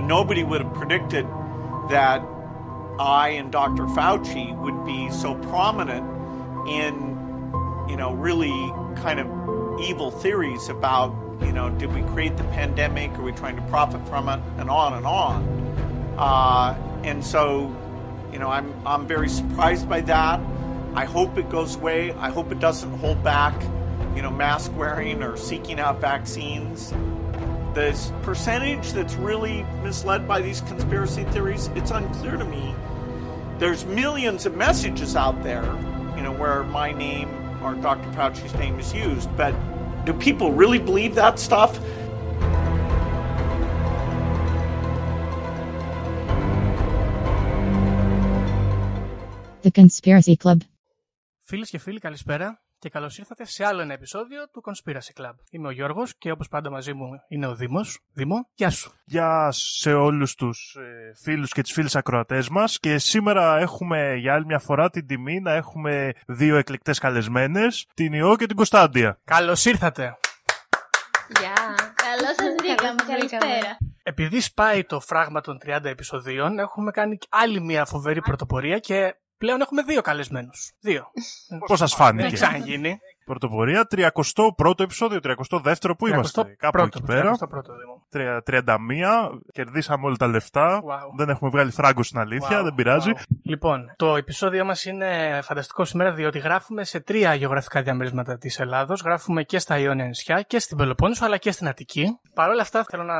know, nobody would have predicted that I and Dr. Fauci would be so prominent in, you know, really kind of evil theories about, you know, did we create the pandemic? Are we trying to profit from it? And on and on. Uh, and so, you know, I'm, I'm very surprised by that. I hope it goes away. I hope it doesn't hold back, you know, mask wearing or seeking out vaccines The percentage that's really misled by these conspiracy theories, it's unclear to me. There's millions of messages out there, you know, where my name or Dr. Fauci's name is used, but do people really believe that stuff? The Conspiracy Club. Φίλε και φίλοι, καλησπέρα Και καλώς ήρθατε σε άλλο ένα επεισόδιο του Conspiracy Club. Είμαι ο Γιώργος και όπως πάντα μαζί μου είναι ο Δήμος. Δήμο, γεια σου. Γεια σε όλους τους ε, φίλους και τις φίλες ακροατές μας. Και σήμερα έχουμε για άλλη μια φορά την τιμή να έχουμε δύο εκλεκτές καλεσμένες, την Ιώ και την Κωνσταντία. Καλώς ήρθατε. Γεια. Καλώς σας βρήκαμε. Καλησπέρα. Επειδή σπάει το φράγμα των 30 επεισοδίων, έχουμε κάνει άλλη μια φοβερή πρωτοπορία και πλέον έχουμε δύο καλεσμένους. Δύο. Πώς σας Δεν φάνηκε. ξαναγίνει. Πρωτοπορία, 31ο επεισόδιο, 32ο που είμαστε; Κάπου εκεί πέρα. Στο πρώτο Δήμο. Τρια- 31, κερδίσαμε όλα τα λεφτά. Wow. Δεν έχουμε βγάλει φράγκο στην αλήθεια, Wow, δεν πειράζει. wow. Λοιπόν, το επεισόδιο μας είναι φανταστικό σήμερα διότι γράφουμε σε τρία γεωγραφικά διαμερίσματα της Ελλάδος. Γράφουμε και στα Ιόνια νησιά και στην Πελοπόννησο αλλά και στην Αττική. Παρ' όλα αυτά θέλω να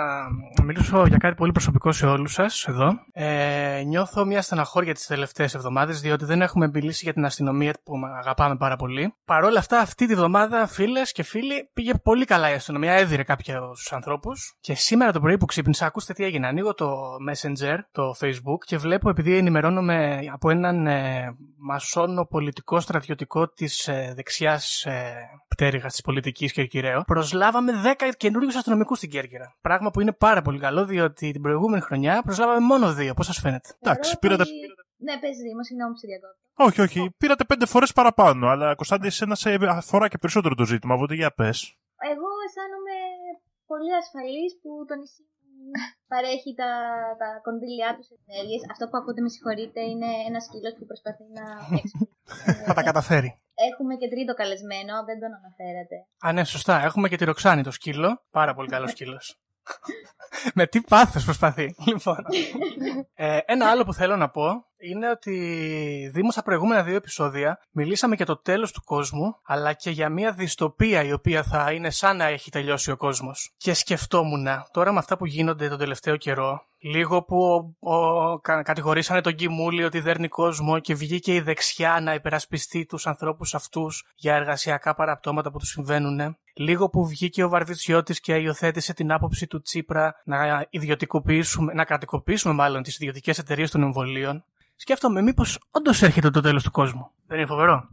μιλήσω για κάτι πολύ προσωπικό σε όλους σας εδώ. Ε, νιώθω μια στεναχώρια τις τελευταίες εβδομάδες διότι δεν έχουμε μιλήσει για την αστυνομία που αγαπάμε πάρα πολύ. Παρ' όλα αυτά αυτή τη βδομάδα φίλες και φίλοι πήγε πολύ καλά η αστυνομία, έδιρε κάποιους ανθρώπους. Και σήμερα το πρωί που ξύπνησα, ακούστε τι έγινε. Ανοίγω το Messenger, το Facebook και βλέπω επειδή ενημερώνομαι από έναν ε, μασόνο πολιτικό στρατιωτικό της ε, δεξιάς ε, πτέρυγας της πολιτικής και κυριαίο, προσλάβαμε 10 καινούριους αστυνομικούς στην Κέρκυρα. Πράγμα που είναι πάρα πολύ καλό διότι την προηγούμενη χρονιά προσλάβαμε μόνο δύο. Πώς σας φαίνεται; Εντάξει, Θεωρώ πήρατε. Ότι- Ναι, πες Δήμο, συγγνώμη που σε διακόπτω. Όχι, όχι, πήρατε πέντε φορές παραπάνω. Αλλά Κωνσταντή, εσένα σε αφορά και περισσότερο το ζήτημα. Οπότε για πες. Εγώ αισθάνομαι πολύ ασφαλής που το νησί μου παρέχει τα, τα κονδύλια τους σε ενέργειες. Αυτό που ακούτε, με συγχωρείτε, είναι ένας σκύλος που προσπαθεί να φτιάξει. Θα τα καταφέρει. Έχουμε και τρίτο καλεσμένο, δεν τον αναφέρατε. Α, ναι, σωστά. Έχουμε και τη Ροξάνη το σκύλο. Πάρα πολύ καλός σκύλος. Με τι πάθος προσπαθεί. Λοιπόν. Ε, ένα άλλο που θέλω να πω είναι ότι Δήμος στα προηγούμενα δύο επεισόδια μιλήσαμε για το τέλος του κόσμου αλλά και για μια δυστοπία η οποία θα είναι σαν να έχει τελειώσει ο κόσμος. Και σκεφτόμουν τώρα με αυτά που γίνονται τον τελευταίο καιρό Λίγο που ο, ο, κα, κατηγορήσανε τον Κιμούλη ότι δέρνει κόσμο και βγήκε η δεξιά να υπερασπιστεί τους ανθρώπους αυτούς για εργασιακά παραπτώματα που τους συμβαίνουν. Λίγο που βγήκε ο Βαρβιτσιώτης και υιοθέτησε την άποψη του Τσίπρα να ιδιωτικοποιήσουμε, να κρατικοποιήσουμε μάλλον τις ιδιωτικές εταιρείες των εμβολίων. Σκέφτομαι μήπως όντως έρχεται το τέλος του κόσμου. Δεν είναι φοβερό;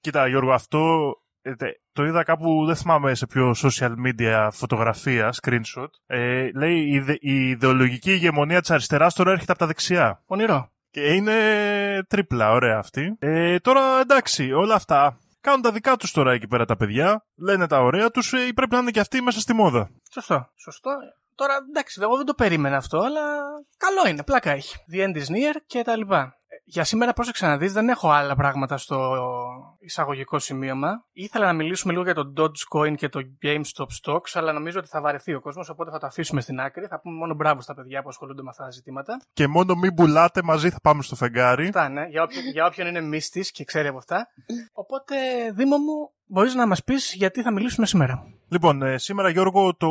Κοίτα, Γιώργο, αυτό ε, τε- το είδα κάπου, δεν θυμάμαι σε ποιο social media φωτογραφία, screenshot. Ε, λέει η, ιδε- η ιδεολογική ηγεμονία της αριστεράς τώρα έρχεται από τα δεξιά. Πονηρό. Και είναι τρίπλα, ωραία αυτή. Ε, τώρα εντάξει, όλα αυτά κάνουν τα δικά τους τώρα εκεί πέρα τα παιδιά. Λένε τα ωραία τους, ε, πρέπει να είναι και αυτοί μέσα στη μόδα. Σωστό. Σωστό. Τώρα εντάξει, εγώ δεν το περίμενα αυτό, αλλά καλό είναι, πλάκα έχει. The end is near και τα λοιπά. Ε, Για σήμερα πρόσεξε να δεις, δεν έχω άλλα πράγματα στο εισαγωγικό σημείωμα. Ήθελα να μιλήσουμε λίγο για το Dogecoin και το GameStop Stocks, αλλά νομίζω ότι θα βαρεθεί ο κόσμος, οπότε θα το αφήσουμε στην άκρη. Θα πούμε μόνο μπράβο στα παιδιά που ασχολούνται με αυτά τα ζητήματα. Και μόνο μην πουλάτε μαζί θα πάμε στο φεγγάρι. Αυτά, ναι, για όποιον, για όποιον είναι μύστης και ξέρει από αυτά. Οπότε, Δήμο μου, μπορείς να μας πεις γιατί θα μιλήσουμε σήμερα. Λοιπόν, ε, σήμερα Γιώργο το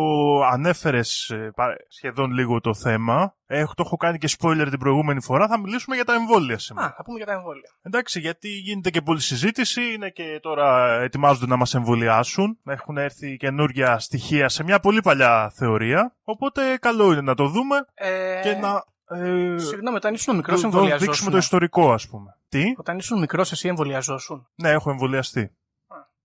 ανέφερες ε, πα- σχεδόν λίγο το θέμα. Έχω, το έχω κάνει και spoiler την προηγούμενη φορά. Θα μιλήσουμε για τα εμβόλια σήμερα. Α, θα πούμε για τα εμβόλια. Εντάξει, γιατί γίνεται και πολλή συζήτηση. Είναι και τώρα ετοιμάζονται να μας εμβολιάσουν. Έχουν έρθει καινούργια στοιχεία σε μια πολύ παλιά θεωρία. Οπότε καλό είναι να το δούμε Ε, και να ε, Συγγνώμη, όταν ήσουν το, μικρός το εμβολιαζόσουν. δείξουμε το ιστορικό, ας πούμε. Τι; Όταν ήσουν μικρός εσύ εμβολιαζόσουν. Ναι, έχω εμβολιαστεί.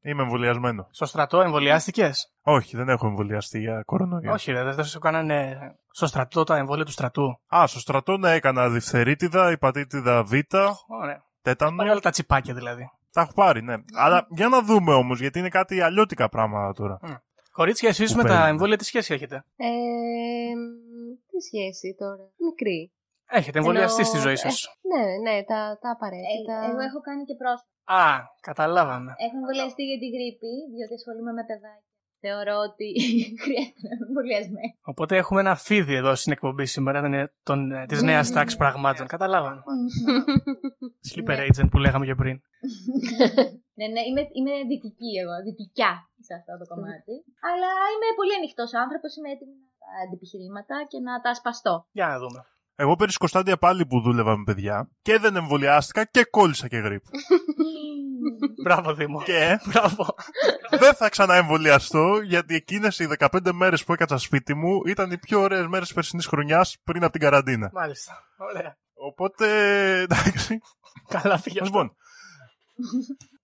Είμαι εμβολιασμένος. Στο στρατό εμβολιάστηκες; Όχι, δεν έχω εμβολιαστεί για κορονοϊό. Όχι, ρε, δεν δεν σου κάνανε στο στρατό τα εμβόλια του στρατού. Α, στο στρατό ναι, έκανα διφθερίτιδα, υπατήτιδα Β, Ωραία. τέτανο. Πάρει όλα τα τσιπάκια δηλαδή. Τα έχω πάρει, ναι. Αλλά για να δούμε όμως, γιατί είναι κάτι αλλιώτικα πράγματα τώρα. Κορίτσια, εσείς Που με τα παίρνουμε. εμβόλια τι σχέση έχετε; Ε, τι έχει σχέση τώρα. Μικρή. Έχετε εμβολιαστεί στη Ενώ, ζωή ε, σας. Ναι, ναι, τα, τα Ε, απαραίτητα. εγώ έχω κάνει και πρόσφατα. Α, καταλάβαμε. Έχω εμβολιαστεί για την γρήπη, διότι ασχολούμαι με παιδάκια. Θεωρώ ότι χρειάζεται να είμαι εμβολιασμένη. Οπότε έχουμε ένα φίδι εδώ στην εκπομπή σήμερα της νέας τάξης πραγμάτων. Καταλάβαμε. Sleeper Ναι. agent που λέγαμε και πριν. ναι, ναι, είμαι, είμαι δυτική εγώ, δυτικιά σε αυτό το κομμάτι. Αλλά είμαι πολύ ανοιχτός άνθρωπος, είμαι έτοιμη να τα αντιπιχειρήματα και να τα ασπαστώ. Για να δούμε. Εγώ πέρυσι Κωνσταντία πάλι που δούλευα με παιδιά και δεν εμβολιάστηκα και κόλλησα και γρήπη. Μπράβο, Δήμο. και Μπράβο. δεν θα ξαναεμβολιαστώ γιατί εκείνες οι 15 μέρες που έκατσα σπίτι μου ήταν οι πιο ωραίες μέρες της περσινής χρονιάς πριν από την καραντίνα. Μάλιστα. Ωραία. Οπότε, εντάξει. Καλά πήγε αυτό. Λοιπόν,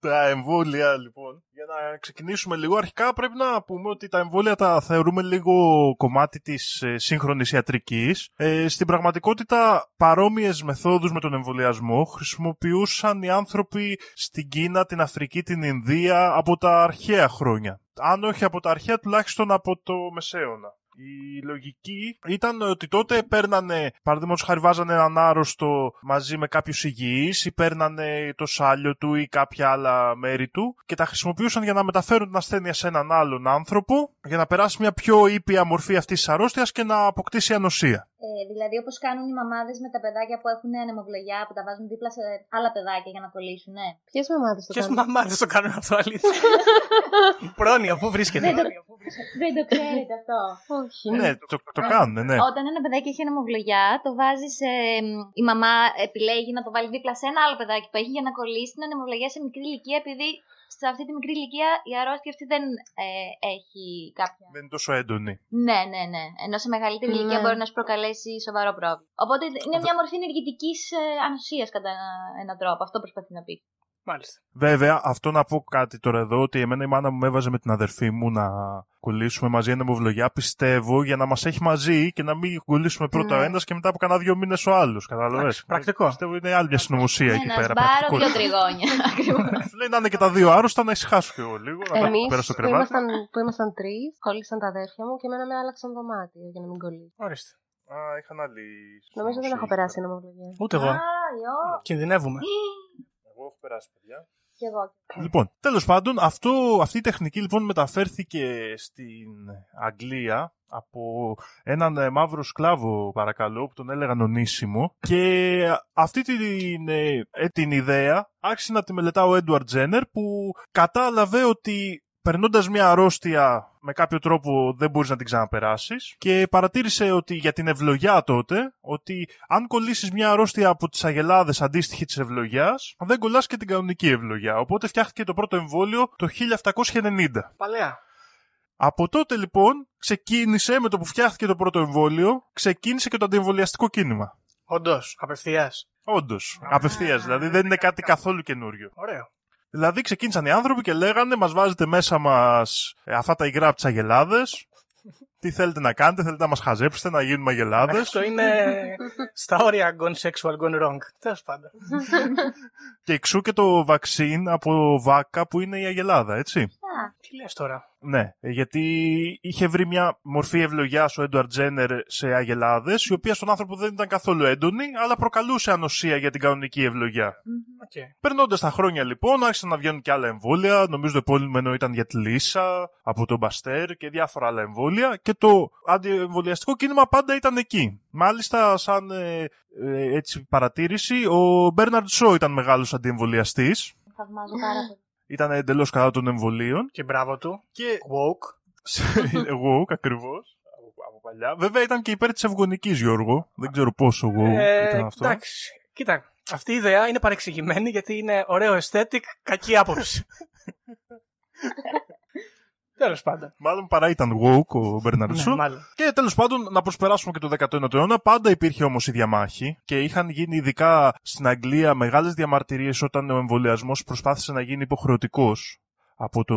τα εμβόλια λοιπόν, για να ξεκινήσουμε λίγο, αρχικά πρέπει να πούμε ότι τα εμβόλια τα θεωρούμε λίγο κομμάτι της ε, σύγχρονης ιατρικής. Ε, στην πραγματικότητα παρόμοιες μεθόδους με τον εμβολιασμό χρησιμοποιούσαν οι άνθρωποι στην Κίνα, την Αφρική, την Ινδία από τα αρχαία χρόνια. Αν όχι από τα αρχαία, τουλάχιστον από το Μεσαίωνα. Η λογική ήταν ότι τότε παίρνανε, παραδείγματος χάρη βάζανε έναν άρρωστο μαζί με κάποιους υγιείς ή παίρνανε το σάλιο του ή κάποια άλλα μέρη του και τα χρησιμοποιούσαν για να μεταφέρουν την ασθένεια σε έναν άλλον άνθρωπο για να περάσει μια πιο ήπια μορφή αυτής της αρρώστιας και να αποκτήσει ανοσία. Ε, δηλαδή, όπως κάνουν οι μαμάδες με τα παιδάκια που έχουν ανεμοβλογιά, που τα βάζουν δίπλα σε άλλα παιδάκια για να κολλήσουν, ναι. Ποιες μαμάδες το Ποιες κάνουν; μαμάδες το κάνουν αυτό, αλήθεια. Η πρόνοια, πού βρίσκεται; Δεν το, δεν το ξέρετε αυτό. Όχι. Ναι, το, το κάνουν, ναι. Όταν ένα παιδάκι έχει ανεμοβλογιά, το βάζεις σε. Η μαμά επιλέγει να το βάλει δίπλα σε ένα άλλο παιδάκι που έχει για να κολλήσει την ανεμοβλογιά σε μικρή ηλικία, επειδή σε αυτή τη μικρή ηλικία η αρρώστια αυτή δεν ε, έχει κάποια. Δεν είναι τόσο έντονη. Ναι, ναι, ναι. Ενώ σε μεγαλύτερη Ναι. ηλικία μπορεί να σου προκαλέσει σοβαρό πρόβλημα. Οπότε είναι μια μορφή ενεργητικής ανοσίας κατά ένα- έναν τρόπο. Αυτό προσπαθεί να πει. Μάλιστα. Βέβαια, αυτό να πω κάτι τώρα εδώ, ότι εμένα η μάνα μου με έβαζε με την αδερφή μου να κολλήσουμε μαζί ένα μοβλογιά, πιστεύω, για να μας έχει μαζί και να μην κολλήσουμε πρώτα Ναι. ο ένας και μετά από κανένα δύο μήνες ο άλλος. Κατάλαβες; Εντάξει, πρακτικό. Πιστεύω είναι άλλη μια συνωμοσία εκεί Ένας πέρα. σπάρο, δύο πρακτικότητα. τριγώνια. Ακριβώς. Σου λέει να είναι και τα δύο άρρωστα, να ησυχάσω και εγώ λίγο, να Εμείς τα πέρα στο που κρεβάτι. ήμασταν, που ήμασταν τρεις, κόλλησαν τα αδέρφια μου και εμένα με άλλαξαν δωμάτιο για να μην κολλήσει. Ορίστε. Α, είχαν άλλη. Νομίζω δεν συνωμοσία έχω εκεί περάσει πέρα. ένα μοβλογιά. Ούτε εγώ. Κινδυνεύουμε. Εγώ έχω περάσει, παιδιά. Κι εγώ. Λοιπόν, τέλος πάντων, αυτό, αυτή η τεχνική λοιπόν μεταφέρθηκε στην Αγγλία από έναν ε, μαύρο σκλάβο, παρακαλώ, που τον έλεγαν ονίσιμο. Και αυτή την, ε, ε, την ιδέα άρχισε να τη μελετά ο Έντουαρτ Τζένερ, που κατάλαβε ότι περνώντας μια αρρώστια με κάποιο τρόπο δεν μπορείς να την ξαναπεράσεις και παρατήρησε ότι για την ευλογιά τότε ότι αν κολλήσεις μια αρρώστια από τις αγελάδες αντίστοιχη της ευλογιάς δεν κολλάς και την κανονική ευλογιά. Οπότε φτιάχτηκε το πρώτο εμβόλιο το 1790. Παλαιά. Από τότε λοιπόν ξεκίνησε με το που φτιάχτηκε το πρώτο εμβόλιο ξεκίνησε και το αντιεμβολιαστικό κίνημα. Όντως, απευθείας. Όντως, απευθείας δηλαδή δεν είναι κάτι καθόλου καινούριο. Ωραίο. Δηλαδή ξεκίνησαν οι άνθρωποι και λέγανε μας βάζετε μέσα μας ε, αυτά τα υγρά από τις αγελάδες. Τι θέλετε να κάνετε, θέλετε να μας χαζέψετε, να γίνουμε αγελάδες. Αυτό είναι στα όρια gone sexual, gone wrong. Τέλος πάντων. και εξού και το βαξίν από βάκα που είναι η αγελάδα, έτσι. Τι λες τώρα; Ναι, ε, γιατί είχε βρει μια μορφή ευλογιά ο Έντουαρτ Τζένερ σε αγελάδες, η οποία στον άνθρωπο δεν ήταν καθόλου έντονη, αλλά προκαλούσε ανοσία για την κανονική ευλογιά. Okay. Περνώντας τα χρόνια λοιπόν, άρχισαν να βγαίνουν και άλλα εμβόλια. Νομίζω το επόμενο ήταν για τη Λύσα, από τον Μπαστέρ και διάφορα άλλα εμβόλια. Και το αντιεμβολιαστικό κίνημα πάντα ήταν εκεί. Μάλιστα, σαν ε, ε, έτσι παρατήρηση, ο Μπέρναρντ Σό ήταν μεγάλος αντιεμβολιαστής. Θαυμάζω πάρα πολύ. Ήταν εντελώς κατά των εμβολίων. Και μπράβο του. Και Woke. εγώ ακριβώς. Από παλιά. Βέβαια ήταν και υπέρ της ευγονικής, Γιώργο. Δεν ξέρω πόσο εγώ Ε, ήταν αυτό. εντάξει. Κοίτα, αυτή η ιδέα είναι παρεξηγημένη γιατί είναι ωραίο aesthetic, κακή άποψη. Τέλος πάντων. Μάλλον παρά ήταν woke ο Μπέρναρντ Ναι, Σο. μάλλον. Και τέλος πάντων, να προσπεράσουμε και το 19ο αιώνα, πάντα υπήρχε όμως η διαμάχη και είχαν γίνει ειδικά στην Αγγλία μεγάλες διαμαρτυρίες όταν ο εμβολιασμός προσπάθησε να γίνει υποχρεωτικός από το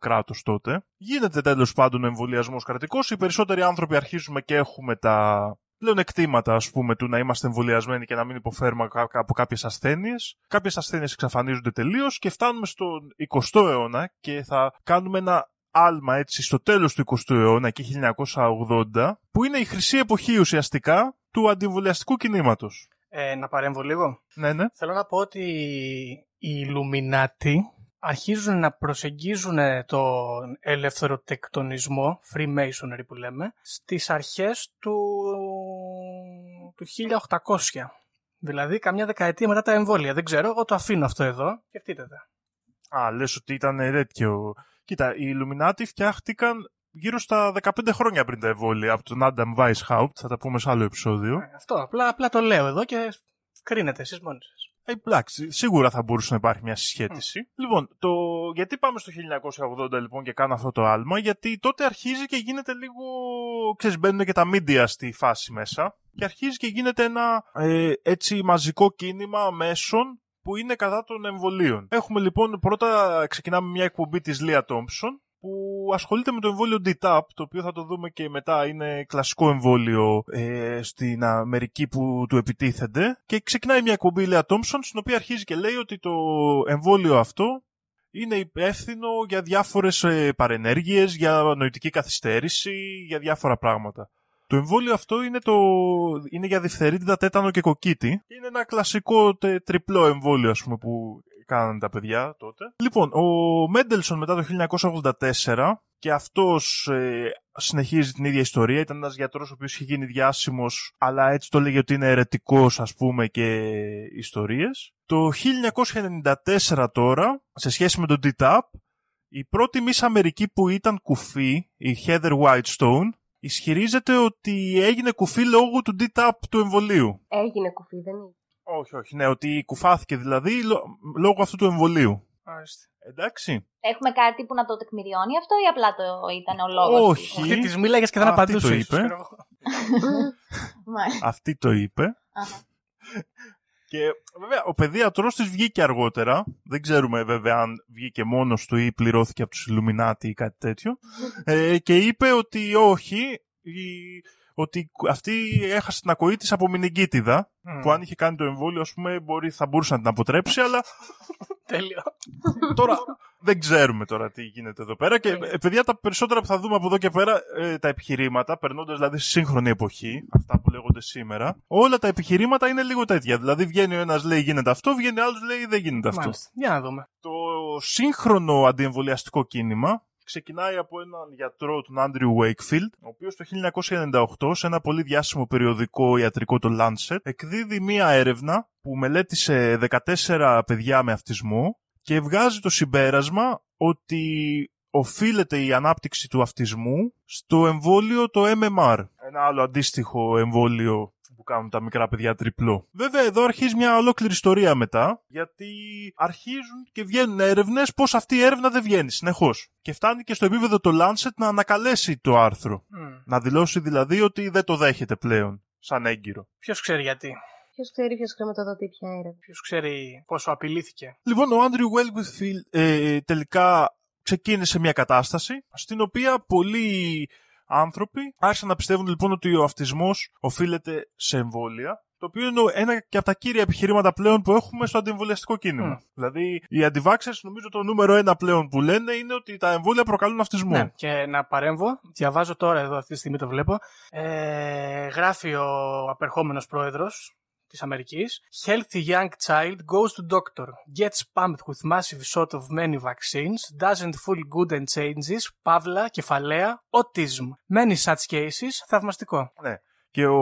κράτος τότε. Γίνεται τέλος πάντων ο εμβολιασμός κρατικός. Οι περισσότεροι άνθρωποι αρχίζουμε και έχουμε τα πλεονεκτήματα, ας πούμε, του να είμαστε εμβολιασμένοι και να μην υποφέρουμε κα- από κάποιες ασθένειες. Κάποιες ασθένειες εξαφανίζονται τελείως και φτάνουμε στον 20ο αιώνα και θα κάνουμε ένα άλμα έτσι στο τέλος του 20ου αιώνα, εκεί 1980, που είναι η χρυσή εποχή ουσιαστικά του αντιεμβολιαστικού κινήματος. Ε, να παρέμβω λίγο. Ναι, ναι. Θέλω να πω ότι οι Illuminati αρχίζουν να προσεγγίζουν τον ελευθεροτεκτονισμό, Freemasonry που λέμε, στις αρχές του, του 1800. Δηλαδή καμιά δεκαετία μετά τα εμβόλια. Δεν ξέρω, εγώ το αφήνω αυτό εδώ. Σκεφτείτε τα. Α, λες ότι ήταν τέτοιο. Κοίτα, οι Illuminati φτιάχτηκαν γύρω στα 15 χρόνια πριν τα εμβόλια από τον Adam Weishaupt. Θα τα πούμε σε άλλο επεισόδιο. Ε, Αυτό, απλά, απλά το λέω εδώ και κρίνετε εσείς μόνοι σας. Ε, εντάξει, σίγουρα θα μπορούσε να υπάρχει μια συσχέτιση. Λοιπόν, το... γιατί πάμε στο 1980 λοιπόν και κάνω αυτό το άλμα, γιατί τότε αρχίζει και γίνεται λίγο, ξέρεις, μπαίνουν και τα media στη φάση μέσα και αρχίζει και γίνεται ένα ε, έτσι μαζικό κίνημα μέσων που είναι κατά των εμβολίων. Έχουμε λοιπόν, πρώτα ξεκινάμε μια εκπομπή της Λία Τόμψον, που ασχολείται με το εμβόλιο DTaP, το οποίο θα το δούμε και μετά είναι κλασικό εμβόλιο ε, στην Αμερική που του επιτίθενται. Και ξεκινάει μια εκπομπή η Λέα Τόμψον, στην οποία αρχίζει και λέει ότι το εμβόλιο αυτό είναι υπεύθυνο για διάφορες ε, παρενέργειες, για νοητική καθυστέρηση, για διάφορα πράγματα. Το εμβόλιο αυτό είναι, το... είναι για διφθερίτιδα, τέτανο και κοκκίτη. Είναι ένα κλασικό τε- τριπλό εμβόλιο, ας πούμε, που κάνανε τα παιδιά τότε. Λοιπόν, ο Μέντελσον μετά το 1984 και αυτός ε, συνεχίζει την ίδια ιστορία. Ήταν ένας γιατρός ο οποίος είχε γίνει διάσημος, αλλά έτσι το λέγει ότι είναι ερετικός, ας πούμε, και ιστορίες. Το 1994 τώρα, σε σχέση με τον DTaP, η πρώτη Miss Αμερική που ήταν κουφή, η Heather Whitestone, ισχυρίζεται ότι έγινε κουφή λόγω του DTaP του εμβολίου. Έγινε κουφί, δεν είναι. Όχι, όχι, ναι, ότι κουφάθηκε δηλαδή λο- λόγω αυτού του εμβολίου. Μάλιστα. Εντάξει. Έχουμε κάτι που να το τεκμηριώνει αυτό ή απλά το ήταν ο λόγος Όχι. Αυτή της μίλαγες και δεν Αυτή απαντούσε. το ίσως, είπε. ξέρω εγώ. Μάλιστα. Αυτή το είπε. Αχα. Και βέβαια ο παιδίατρος της βγήκε αργότερα. Δεν ξέρουμε βέβαια αν βγήκε μόνος του ή πληρώθηκε από τους Illuminati ή κάτι τέτοιο. ε, και είπε ότι όχι, η- ότι αυτή έχασε την ακοή της από μηνυγκίτιδα, Μμ. που αν είχε κάνει το εμβόλιο ας πούμε μπορεί, θα μπορούσε να την αποτρέψει, αλλά Τέλειο. τώρα δεν ξέρουμε τώρα τι γίνεται εδώ πέρα. Και ε, παιδιά, τα περισσότερα που θα δούμε από εδώ και πέρα, ε, τα επιχειρήματα, περνώντας δηλαδή στη σύγχρονη εποχή, αυτά που λέγονται σήμερα, όλα τα επιχειρήματα είναι λίγο τέτοια. Δηλαδή βγαίνει ο ένας λέει γίνεται αυτό, βγαίνει ο άλλος λέει δεν γίνεται αυτό. Μάλιστα. Για να δούμε. Το σύγχρονο αντιεμβολιαστικό κίνημα ξεκινάει από έναν γιατρό, τον Άντριου Wakefield, ο οποίος το 1998 σε ένα πολύ διάσημο περιοδικό ιατρικό, το Lancet, εκδίδει μία έρευνα που μελέτησε 14 παιδιά με αυτισμό και βγάζει το συμπέρασμα ότι οφείλεται η ανάπτυξη του αυτισμού στο εμβόλιο το MMR, ένα άλλο αντίστοιχο εμβόλιο που κάνουν τα μικρά παιδιά τριπλό. Βέβαια εδώ αρχίζει μια ολόκληρη ιστορία μετά, γιατί αρχίζουν και βγαίνουν έρευνες πως αυτή η έρευνα δεν βγαίνει συνεχώς. Και φτάνει και στο επίπεδο το Lancet να ανακαλέσει το άρθρο. Μμ. Να δηλώσει δηλαδή ότι δεν το δέχεται πλέον, σαν έγκυρο. Ποιος ξέρει γιατί. Ποιος ξέρει ποιος χρηματοδοτεί ποια έρευνα. Ποιος ξέρει πόσο απειλήθηκε. Λοιπόν, ο Άντριου Wellwithfield ε, τελικά ξεκίνησε μια κατάσταση στην οποία πολλοί άνθρωποι άρχισαν να πιστεύουν λοιπόν ότι ο αυτισμός οφείλεται σε εμβόλια το οποίο είναι ένα και από τα κύρια επιχειρήματα πλέον που έχουμε στο αντιεμβολιαστικό κίνημα. Μμ. Δηλαδή, οι anti-vaxxers νομίζω το νούμερο ένα πλέον που λένε είναι ότι τα εμβόλια προκαλούν αυτισμό. Ναι, και να παρέμβω. Διαβάζω τώρα εδώ αυτή τη στιγμή το βλέπω. Ε, γράφει ο απερχόμενος πρόεδρος της Αμερικής. Healthy young child goes to doctor, gets pumped with massive shot of many vaccines, doesn't feel good and changes, παύλα, κεφαλαία, autism. Many such cases, θαυμαστικό. Ναι. Και ο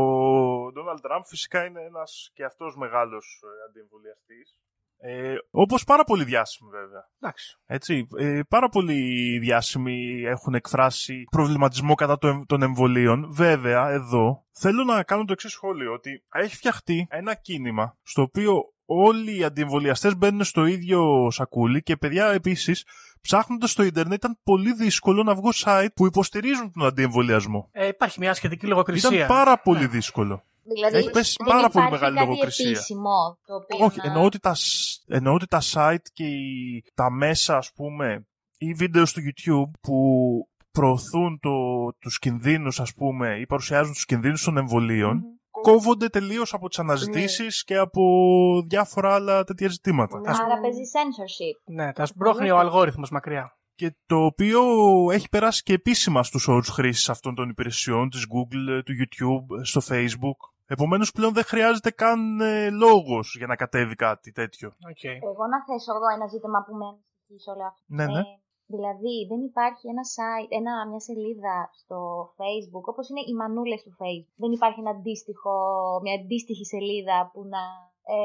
Ντόναλντ Τραμπ φυσικά είναι ένας και αυτός μεγάλος ε, αντιεμβολιαστής. Ε, όπως πάρα πολύ διάσημοι βέβαια. Εντάξει. Έτσι, ε, πάρα πολλοί διάσημοι έχουν εκφράσει προβληματισμό κατά το- των εμβολίων. Βέβαια, εδώ θέλω να κάνω το εξής σχόλιο, ότι έχει φτιαχτεί ένα κίνημα στο οποίο όλοι οι αντιεμβολιαστές μπαίνουν στο ίδιο σακούλι και παιδιά επίσης ψάχνοντας στο ίντερνετ ήταν πολύ δύσκολο να βγω site που υποστηρίζουν τον αντιεμβολιασμό. Ε, υπάρχει μια σχετική λογοκρισία. Ήταν πάρα πολύ δύσκολο. Δηλαδή, Έχει πέσει δεν πάρα πολύ υπάρχει μεγάλη κάτι λογοκρισία. επίσημο, το οποίο Όχι, να... εννοώ ότι, τα, σ- εννοώ ότι τα site και οι- τα μέσα, ας πούμε, ή βίντεο στο YouTube που προωθούν το, τους κινδύνους, ας πούμε, ή παρουσιάζουν τους κινδύνους των εμβολίων, κόβονται τελείως από τις αναζητήσεις και από διάφορα άλλα τέτοια ζητήματα. Ναι. Ας- Άρα παίζει censorship. Ναι, τα σμπρώχνει ο αλγόριθμος μακριά. και το οποίο έχει περάσει και επίσημα στους όρους χρήσης αυτών των υπηρεσιών της Google, του YouTube, στο Facebook. Επομένως πλέον δεν χρειάζεται καν ε, λόγος για να κατέβει κάτι τέτοιο. Okay. Εγώ να θέσω εδώ ένα ζήτημα που με ανησυχεί σε όλο αυτό. Ναι, ναι. Ε, δηλαδή, δεν υπάρχει ένα site, ένα, μια σελίδα στο Facebook, όπως είναι οι μανούλες του Facebook. Δεν υπάρχει ένα αντίστοιχο, μια αντίστοιχη σελίδα που να ε,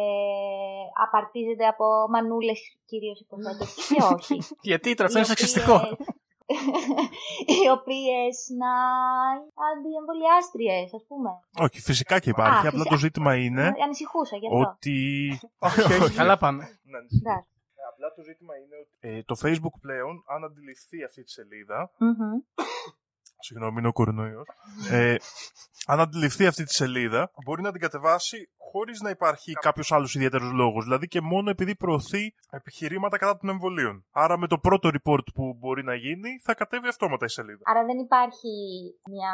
απαρτίζεται από μανούλες κυρίως υποθέτω ή όχι. Γιατί τώρα αυτό Οι είναι σεξιστικό. οποίες- οι οποίες να αντιεμβολιάστριες, ας πούμε. Όχι, φυσικά και υπάρχει. Α, Απλά φυσικά. το ζήτημα είναι Ε, Ανησυχούσα γι' αυτό. ότι... όχι, όχι, καλά πάμε. Ναι, ανησυχείς. Εντάξει. Ε, Απλά το ζήτημα είναι ότι ε, το Facebook πλέον, αν αντιληφθεί αυτή τη σελίδα, Μμμ. συγγνώμη, είναι ο κορονοϊός, ε, αν αντιληφθεί αυτή τη σελίδα, μπορεί να την κατεβάσει χωρίς να υπάρχει κάποιος άλλος ιδιαίτερος λόγος. Δηλαδή και μόνο επειδή προωθεί επιχειρήματα κατά των εμβολίων. Άρα με το πρώτο report που μπορεί να γίνει, θα κατέβει αυτόματα η σελίδα. Άρα δεν υπάρχει μια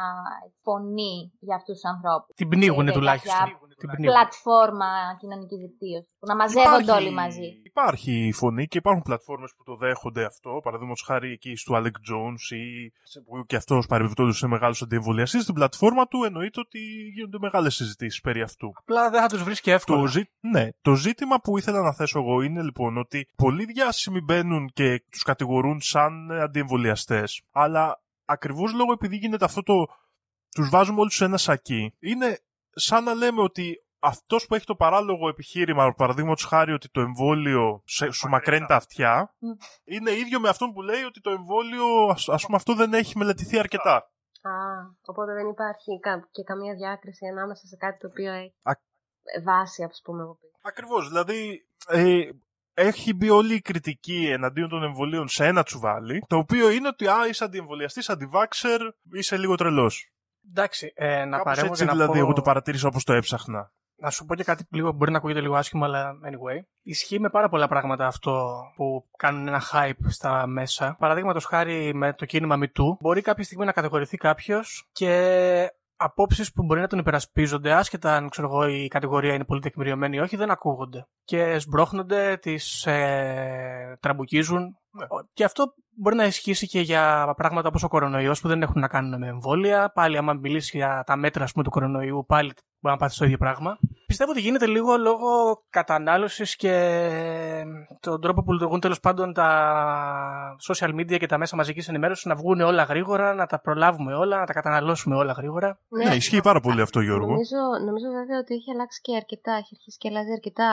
φωνή για αυτούς τους ανθρώπους. Την πνίγουνε Ε, τουλάχιστον. κάποια Την πνίγουνε. Πλατφόρμα κοινωνικής δικτύωσης που να μαζεύονται όλοι μαζί. Υπάρχει φωνή και υπάρχουν πλατφόρμες που το δέχονται αυτό. Παραδείγματος χάρη εκεί του Alec Jones ή σε- που και αυτός παρεμπιπτόντω είναι μεγάλο αντιεμβολιαστή. Στην πλατφόρμα του εννοείται ότι γίνονται μεγάλες συζητήσεις περί αυτού. Απλά δεν θα τους βρεις και εύκολα. Το, ζή... ναι, το ζήτημα που ήθελα να θέσω εγώ είναι λοιπόν ότι πολλοί διάσημοι μπαίνουν και τους κατηγορούν σαν αντιεμβολιαστές, αλλά ακριβώς λόγω επειδή γίνεται αυτό το. Τους βάζουμε όλους σε ένα σακί, είναι σαν να λέμε ότι αυτός που έχει το παράλογο επιχείρημα, παραδείγματος χάρη ότι το εμβόλιο σε- σου μακραίνει τα αυτιά, Μμ. είναι ίδιο με αυτόν που λέει ότι το εμβόλιο, ας, ας πούμε, αυτό δεν έχει μελετηθεί αρκετά. Α, οπότε δεν υπάρχει κα- και καμία διάκριση ανάμεσα σε κάτι το οποίο έχει Α- βάση, ας πούμε, από πίσω. Ακριβώς. Δηλαδή, ε, έχει μπει όλη η κριτική εναντίον των εμβολίων σε ένα τσουβάλι, το οποίο είναι ότι α, είσαι αντιεμβολιαστής, αντιβάξερ, είσαι λίγο τρελός. Εντάξει, ε, να Κάπως παρέμβω έτσι και να δηλαδή πω... εγώ το παρατήρησα όπως το έψαχνα. Να σου πω και κάτι που λίγο μπορεί να ακούγεται λίγο άσχημο, αλλά anyway. Ισχύει με πάρα πολλά πράγματα αυτό που κάνουν ένα hype στα μέσα. Παραδείγματος χάρη με το κίνημα MeToo, μπορεί κάποια στιγμή να κατηγορηθεί κάποιος και απόψεις που μπορεί να τον υπερασπίζονται, άσχετα αν ξέρω εγώ, η κατηγορία είναι πολύ τεκμηριωμένη ή όχι, δεν ακούγονται. Και σμπρώχνονται, τις ε, τραμπουκίζουν. Ναι. Και αυτό μπορεί να ισχύσει και για πράγματα όπως ο κορονοϊός που δεν έχουν να κάνουν με εμβόλια. Πάλι, άμα μιλήσεις για τα μέτρα ας πούμε, του κορονοϊού, πάλι μπορεί να πάθεις το ίδιο πράγμα. Πιστεύω ότι γίνεται λίγο λόγω κατανάλωσης και τον τρόπο που λειτουργούν τέλος πάντων τα social media και τα μέσα μαζικής ενημέρωσης να βγουν όλα γρήγορα, να τα προλάβουμε όλα, να τα καταναλώσουμε όλα γρήγορα. Ναι, ισχύει πάρα πολύ αυτό, Γιώργο. Νομίζω, νομίζω βέβαια ότι έχει αλλάξει και αρκετά, έχει αρχίσει και αλλάζει αρκετά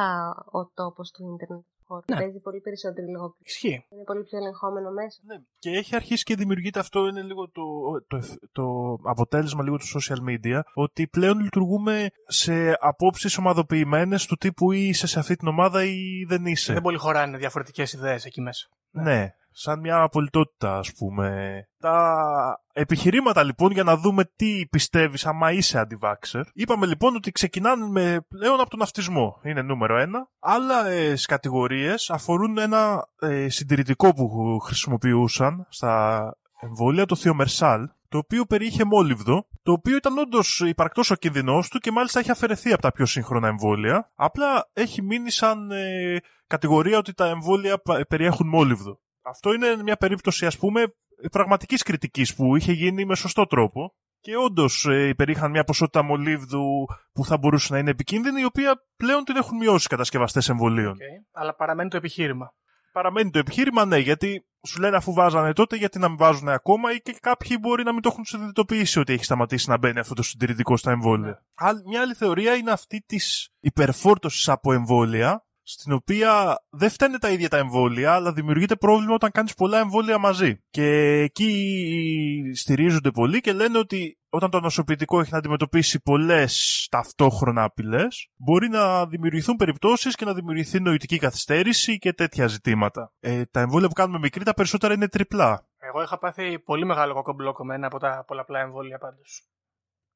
ο τόπος του ίντερνετ. Χώρου. Ναι. Παίζει πολύ περισσότερη λογοκρισία. Ισχύει. Είναι πολύ πιο ελεγχόμενο μέσο. Ναι, και έχει αρχίσει και δημιουργείται αυτό, είναι λίγο το, το, το αποτέλεσμα λίγο του social media, ότι πλέον λειτουργούμε σε απόψεις ομαδοποιημένες του τύπου ή είσαι σε αυτή την ομάδα ή δεν είσαι. Δεν πολύ χωράνε διαφορετικές ιδέες εκεί μέσα. Ναι, σαν μια απολυτότητα ας πούμε. Τα επιχειρήματα λοιπόν για να δούμε τι πιστεύεις άμα είσαι αντιβάξερ. Είπαμε λοιπόν ότι ξεκινάνε με, πλέον από τον αυτισμό. Είναι νούμερο ένα. Άλλα ε, κατηγορίες αφορούν ένα ε, συντηρητικό που χρησιμοποιούσαν στα εμβόλια, το θειομερσάλ, το οποίο περιείχε μόλιβδο, το οποίο ήταν όντως υπαρκτός ο κίνδυνός του και μάλιστα έχει αφαιρεθεί από τα πιο σύγχρονα εμβόλια. Απλά έχει μείνει σαν ε, κατηγορία ότι τα εμβόλια πα- περιέχουν μόλιβδο. Αυτό είναι μια περίπτωση, ας πούμε, πραγματικής κριτικής που είχε γίνει με σωστό τρόπο και όντως ε, υπερήχαν μια ποσότητα μολύβδου που θα μπορούσε να είναι επικίνδυνη, η οποία πλέον την έχουν μειώσει οι κατασκευαστές εμβολίων. Okay. Αλλά παραμένει το επιχείρημα. Παραμένει το επιχείρημα, ναι, γιατί σου λένε αφού βάζανε τότε, γιατί να μην βάζουν ακόμα ή και κάποιοι μπορεί να μην το έχουν συνειδητοποιήσει ότι έχει σταματήσει να μπαίνει αυτό το συντηρητικό στα εμβόλια. Άλλη- Μια άλλη θεωρία είναι αυτή της υπερφόρτωσης από εμβόλια, στην οποία δεν φταίνε τα ίδια τα εμβόλια, αλλά δημιουργείται πρόβλημα όταν κάνεις πολλά εμβόλια μαζί. Και εκεί στηρίζονται πολύ και λένε ότι όταν το νοσοποιητικό έχει να αντιμετωπίσει πολλές ταυτόχρονα απειλές, μπορεί να δημιουργηθούν περιπτώσεις και να δημιουργηθεί νοητική καθυστέρηση και τέτοια ζητήματα. Ε, τα εμβόλια που κάνουμε μικρή, τα περισσότερα είναι τριπλά. Εγώ είχα πάθει πολύ μεγάλο κοκομπλόκο με ένα από τα πολλαπλά εμβόλια πάντως.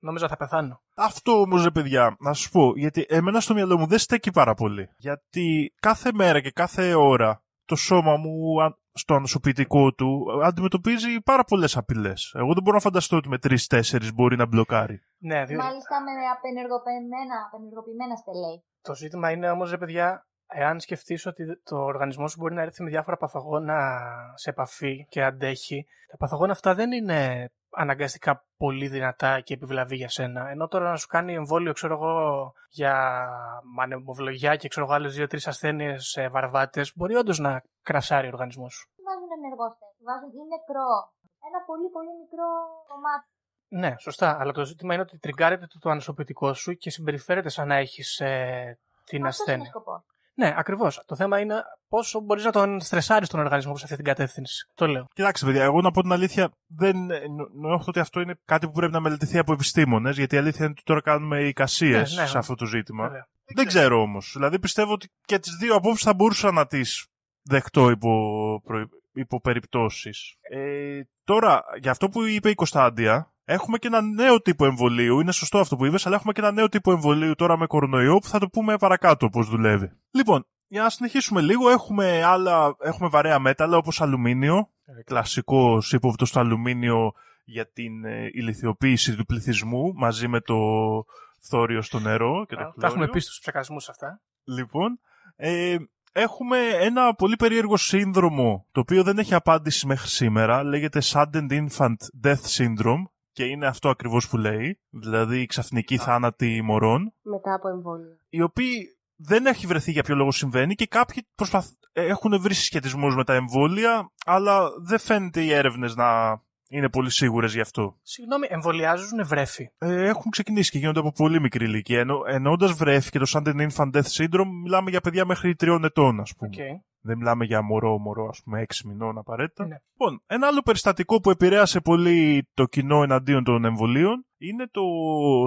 Νόμιζα θα πεθάνω. Αυτό όμως, ρε παιδιά, να σα πω, γιατί εμένα στο μυαλό μου δεν στέκει πάρα πολύ. Γιατί κάθε μέρα και κάθε ώρα το σώμα μου αν- στο ανοσοποιητικό του αντιμετωπίζει πάρα πολλές απειλές. Εγώ δεν μπορώ να φανταστώ ότι με τρει-τέσσερι μπορεί να μπλοκάρει. Ναι, διότι Μάλιστα με απενεργοποιημένα, απενεργοποιημένα στελέχη. το ζήτημα είναι όμως, ρε παιδιά, εάν σκεφτείς ότι το οργανισμό σου μπορεί να έρθει με διάφορα παθογόνα σε επαφή και αντέχει, τα παθογόνα αυτά δεν είναι αναγκαστικά πολύ δυνατά και επιβλαβή για σένα. Ενώ τώρα να σου κάνει εμβόλιο, ξέρω εγώ, για μανεμοβλογιά και ξέρω εγώ άλλες δύο-τρεις ασθένειες βαρβάτες, μπορεί όντως να κρασάρει ο οργανισμός σου. Βάζουν ενεργός βάζουν ή νεκρό. Ένα πολύ πολύ μικρό κομμάτι. Ναι, σωστά. Αλλά το ζήτημα είναι ότι τριγκάρεται το, το ανοσοποιητικό σου και συμπεριφέρεται σαν να έχεις ε, την Αυτός ασθένεια. είναι ο σκοπός. Ναι, ακριβώς. Το θέμα είναι πόσο μπορείς να τον στρεσάρεις τον οργανισμό προς αυτή την κατεύθυνση. Το λέω. Κοιτάξτε, παιδιά, εγώ να πω την αλήθεια, δεν νιώθω ότι αυτό είναι κάτι που πρέπει να μελετηθεί από επιστήμονες, γιατί η αλήθεια είναι ότι τώρα κάνουμε εικασίε Ναι, ναι, σε αυτό το ζήτημα. Βέβαια. Δεν ξέρω όμως. Δηλαδή πιστεύω ότι και τις δύο απόψεις θα μπορούσα να τις δεχτώ υπό, προ... υπό περιπτώσεις. Ε, τώρα, για αυτό που είπε η Κωνσταντία, έχουμε και ένα νέο τύπο εμβολίου. Είναι σωστό αυτό που είπες, αλλά έχουμε και ένα νέο τύπο εμβολίου τώρα με κορονοϊό που θα το πούμε παρακάτω πώς δουλεύει. Λοιπόν, για να συνεχίσουμε λίγο, έχουμε, άλλα, έχουμε βαρέα μέταλλα όπως αλουμίνιο, ε, κλασικό ύποπτο στο αλουμίνιο για την ε, ηλικιοποίηση του πληθυσμού μαζί με το θόριο στο νερό και το Α, Τα χλώριο. έχουμε πει στους ψεκασμούς αυτά. Λοιπόν, ε, έχουμε ένα πολύ περίεργο σύνδρομο το οποίο δεν έχει απάντηση μέχρι σήμερα. Λέγεται Sudden Infant Death Syndrome και είναι αυτό ακριβώς που λέει, δηλαδή η ξαφνική θάνατη μωρών Μετά από εμβόλιο. οι οποίοι δεν έχει βρεθεί για ποιο λόγο συμβαίνει και κάποιοι προσπαθ... έχουν βρει συσχετισμούς με τα εμβόλια, αλλά δεν φαίνεται οι έρευνες να είναι πολύ σίγουρες γι' αυτό. Συγγνώμη, εμβολιάζουν βρέφη. Ε, έχουν ξεκινήσει και γίνονται από πολύ μικρή ηλικία. Ενώ, εννοώντας βρέφη και το Sudden Infant Death Syndrome, μιλάμε για παιδιά μέχρι τριών ετών, ας πούμε. Okay. Δεν μιλάμε για μωρό, μωρό, ας πούμε, έξι μηνών απαραίτητα. Ναι. Λοιπόν, ένα άλλο περιστατικό που επηρέασε πολύ το κοινό εναντίον των εμβολίων είναι το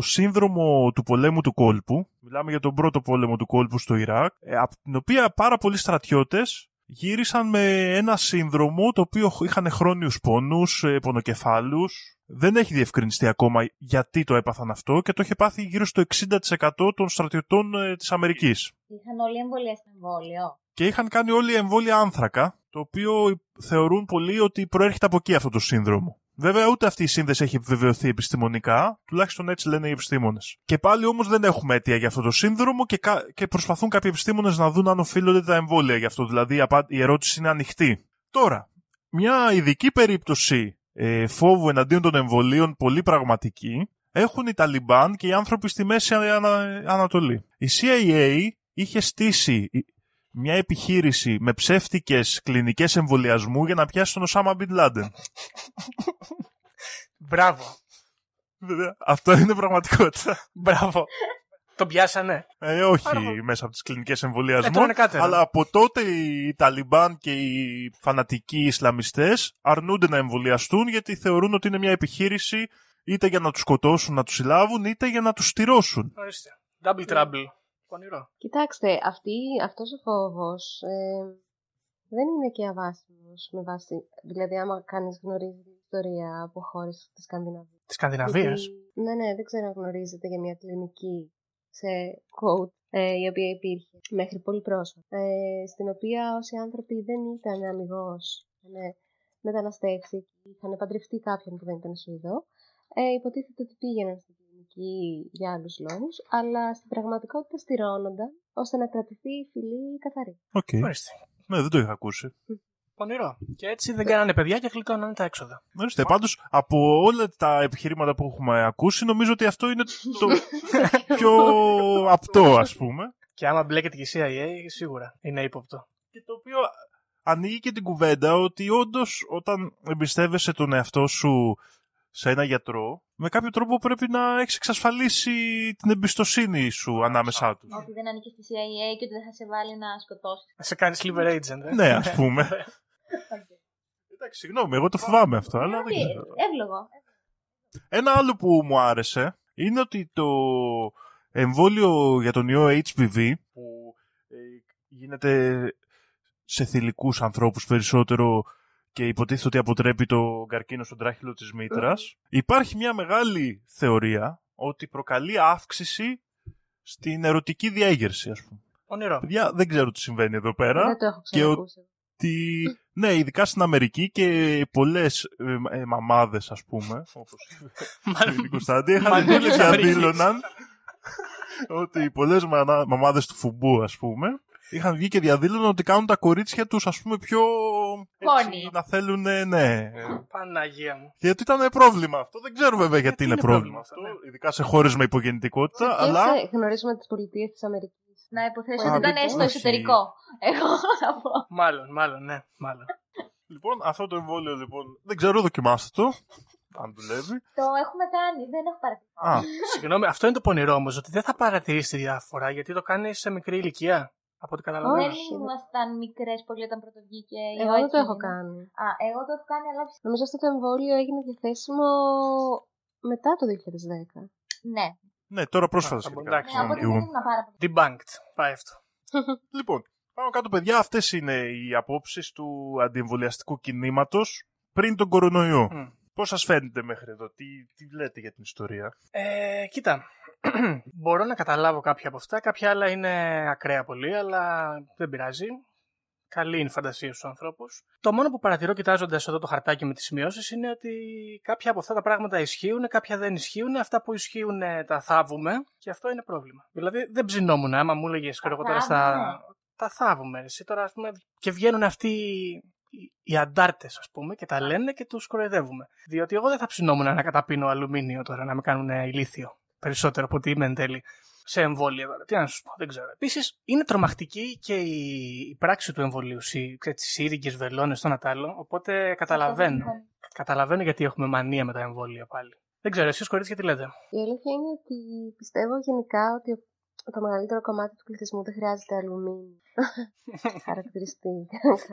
σύνδρομο του πολέμου του κόλπου. Μιλάμε για τον πρώτο πόλεμο του κόλπου στο Ιράκ, ε, από την οποία πάρα πολλοί στρατιώτες γύρισαν με ένα σύνδρομο το οποίο είχαν χρόνιους πόνους, ε, πονοκεφάλους. Δεν έχει διευκρινιστεί ακόμα γιατί το έπαθαν αυτό και το είχε πάθει γύρω στο 60% των στρατιωτών ε, της Αμερικής Είχαν όλοι εμβολία στο εμβόλιο. και είχαν κάνει όλοι εμβόλια άνθρακα, το οποίο θεωρούν πολλοί ότι προέρχεται από εκεί αυτό το σύνδρομο. Βέβαια, ούτε αυτή η σύνδεση έχει επιβεβαιωθεί επιστημονικά, τουλάχιστον έτσι λένε οι επιστήμονες. Και πάλι όμως δεν έχουμε αίτια για αυτό το σύνδρομο και, κα... και προσπαθούν κάποιοι επιστήμονες να δουν αν οφείλονται τα εμβόλια γι' αυτό. Δηλαδή, η, απα... η ερώτηση είναι ανοιχτή. Τώρα, μια ειδική περίπτωση ε, φόβου εναντίον των εμβολίων, πολύ πραγματική, έχουν οι Ταλιμπάν και οι άνθρωποι στη Μέση Ανα... Ανατολή. Η CIA είχε στήσει μια επιχείρηση με ψεύτικες κλινικές εμβολιασμού για να πιάσει τον Οσάμα Μπιν Λάντεν. Μπράβο. Βέβαια, αυτό είναι πραγματικότητα. Μπράβο. Τον πιάσανε. Ε, όχι Άρα, μέσα από τις κλινικές Ε, εμβολιασμού, τρώνε κάτερα. αλλά από τότε οι Ταλιμπάν και οι φανατικοί Ισλαμιστές αρνούνται να εμβολιαστούν γιατί θεωρούν ότι είναι μια επιχείρηση είτε για να τους σκοτώσουν, να τους συλλάβουν, είτε για να τους στηρώσουν. Ορίστε. Double trouble. Πονηρό. Κοιτάξτε, αυτή, αυτός ο φόβος ε, δεν είναι και αβάσιμος με βάση... Δηλαδή, άμα κανείς γνωρίζει την ιστορία από χώρες της Σκανδιναβίας. Της Σκανδιναβίας; Γιατί- Ναι, ναι, δεν ξέρω αν γνωρίζετε για μια κλινική σε quote ε, η οποία υπήρχε μέχρι πολύ πρόσφατα. Ε, στην οποία όσοι άνθρωποι δεν ήταν αμυγός, είχαν μεταναστεύσει και είχαν παντρευτεί κάποιον που δεν ήταν Σουηδό, ε, υποτίθεται ότι πήγαιναν στην κλινική για άλλους λόγους, αλλά στην πραγματικότητα στειρώνονταν ώστε να κρατηθεί η φυλή καθαρή. Οκ. Ορίστε. Ναι, δεν το είχα ακούσει. Πονηρό. Και έτσι δεν κάνανε παιδιά και γλιτώνανε τα έξοδα. Ορίστε, πάντως, από όλα τα επιχειρήματα που έχουμε ακούσει, νομίζω ότι αυτό είναι το πιο απτό, ας πούμε. Και άμα μπλέκεται και η CIA, σίγουρα είναι ύποπτο. Και το οποίο ανοίγει και την κουβέντα ότι όντως όταν εμπιστεύεσαι τον εαυτό σου σε ένα γιατρό, με κάποιο τρόπο πρέπει να έχεις εξασφαλίσει την εμπιστοσύνη σου ανάμεσά τους. Ότι δεν ανήκεις στη CIA και ότι δεν θα σε βάλει να σκοτώσεις. Σε κάνεις sliver agent, ε. ναι, ας πούμε. Εντάξει, συγγνώμη, εγώ το φοβάμαι αυτό, αλλά δεν ξέρω. Εύλογο. Ένα άλλο που μου άρεσε είναι ότι το εμβόλιο για τον ιό HPV που ε, γίνεται σε θηλυκούς ανθρώπους περισσότερο και υποτίθεται ότι αποτρέπει το καρκίνο στον τράχυλο της μήτρας υπάρχει μια μεγάλη θεωρία ότι προκαλεί αύξηση στην ερωτική διέγερση ας πούμε. Πονηρό. Παιδιά, δεν ξέρω τι συμβαίνει εδώ πέρα Δεν το έχω και ο- ξανακούσει. ότι ναι, ειδικά στην Αμερική και πολλές ε, ε, μαμάδες ας πούμε όπως Μάλλον- η Κωνσταντή είχαν Μανούλες βγει και Αμερικής. δήλωναν ότι πολλές μανα- μαμάδες του φουμπού ας πούμε είχαν βγει και διαδήλωναν ότι κάνουν τα κορίτσια τους, ας πούμε, πιο. Πόνοι. να θέλουν, ναι. Παναγία μου. Γιατί ήταν πρόβλημα αυτό. Δεν ξέρω βέβαια γιατί, Γιατί είναι, είναι πρόβλημα πρόβλημα αυτό. Ειδικά σε χώρες με υπογεννητικότητα. Και αλλά. σε- γνωρίζουμε τις πολιτείες της Αμερικής. Να υποθέσω Α, ότι ήταν λοιπόν, στο όχι. εσωτερικό. Εγώ θα πω. Μάλλον, μάλλον, ναι, μάλλον. Λοιπόν, αυτό το εμβόλιο λοιπόν. Δεν ξέρω, δοκιμάστε το. Αν δουλεύει. Το έχουμε κάνει, δεν έχω παρατηρήσει. Α, Συγγνώμη, αυτό είναι το πονηρό όμως, ότι δεν θα παρατηρήσει τη διαφορά γιατί το κάνει σε μικρή ηλικία. Από ό,τι καταλαβαίνω. Δεν Όχι, ήμασταν μικρές πολύ όταν πρώτο βγήκε. η Εγώ δεν το Όικιν. έχω κάνει. Α, εγώ το έχω κάνει, αλλά Νομίζω αυτό το εμβόλιο έγινε διαθέσιμο μετά το 2010. ναι. ναι, τώρα πρόσφατα Α, σχετικά. εντάξει, Ναι, οπότε Ιούνιο. δεν ήμουν πάρα πολύ. Debunked. Πάει αυτό. Λοιπόν, πάνω κάτω, παιδιά, αυτές είναι οι απόψεις του αντιεμβολιαστικού κινήματος πριν τον κορονοϊό. Μμ. Πώς σας φαίνεται μέχρι εδώ, τι, τι λέτε για την ιστορία; Ε, κοίτα, μπορώ να καταλάβω κάποια από αυτά, κάποια άλλα είναι ακραία πολύ, αλλά δεν πειράζει. Καλή είναι η φαντασία στους ανθρώπους. Το μόνο που παρατηρώ κοιτάζοντας εδώ το χαρτάκι με τις σημειώσεις είναι ότι κάποια από αυτά τα πράγματα ισχύουν, κάποια δεν ισχύουν. Αυτά που ισχύουν ε, τα θάβουμε και αυτό είναι πρόβλημα. Δηλαδή δεν ψινόμουν άμα μου έλεγες ξέρω εγώ τώρα στα... θάβουμε. Τα θάβουμε. Εσύ τώρα ας πούμε και βγαίνουν αυτοί οι- οι αντάρτες ας πούμε και τα λένε και τους κοροϊδεύουμε. Διότι εγώ δεν θα ψινόμουν να καταπίνω αλουμίνιο τώρα να με κάνουν ηλίθιο. Περισσότερο από ότι είμαι εν τέλει σε εμβόλια τώρα. Τι να σου πω, δεν ξέρω. Επίσης, είναι τρομακτική και η, η πράξη του εμβολίου. Τις σύριγγες, βελόνες, το ένα τ' άλλο. Οπότε καταλαβαίνω. Καταλαβαίνω γιατί έχουμε μανία με τα εμβόλια πάλι. Δεν ξέρω, εσείς κορίτσια τι λέτε; Η αλήθεια είναι ότι πιστεύω γενικά ότι το μεγαλύτερο κομμάτι του πληθυσμού δεν χρειάζεται αλουμίνιο. Χαρακτηριστεί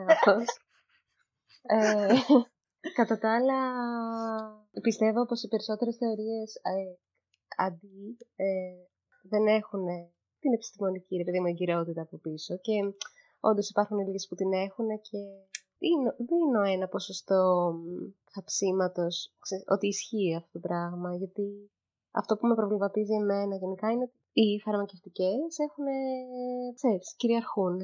κάπως. Ε, κατά τα άλλα, πιστεύω πως οι περισσότερες θεωρίες ε, αντί ε, δεν έχουν την επιστημονική ρε παιδί μου, εγκυρότητα από πίσω και όντως υπάρχουν λίγες που την έχουν και δίνω, δίνω ένα ποσοστό μ, θαψίματος ξε- ότι ισχύει αυτό το πράγμα γιατί αυτό που με προβληματίζει εμένα γενικά είναι ότι οι φαρμακευτικές έχουν, ξέρεις, κυριαρχούν.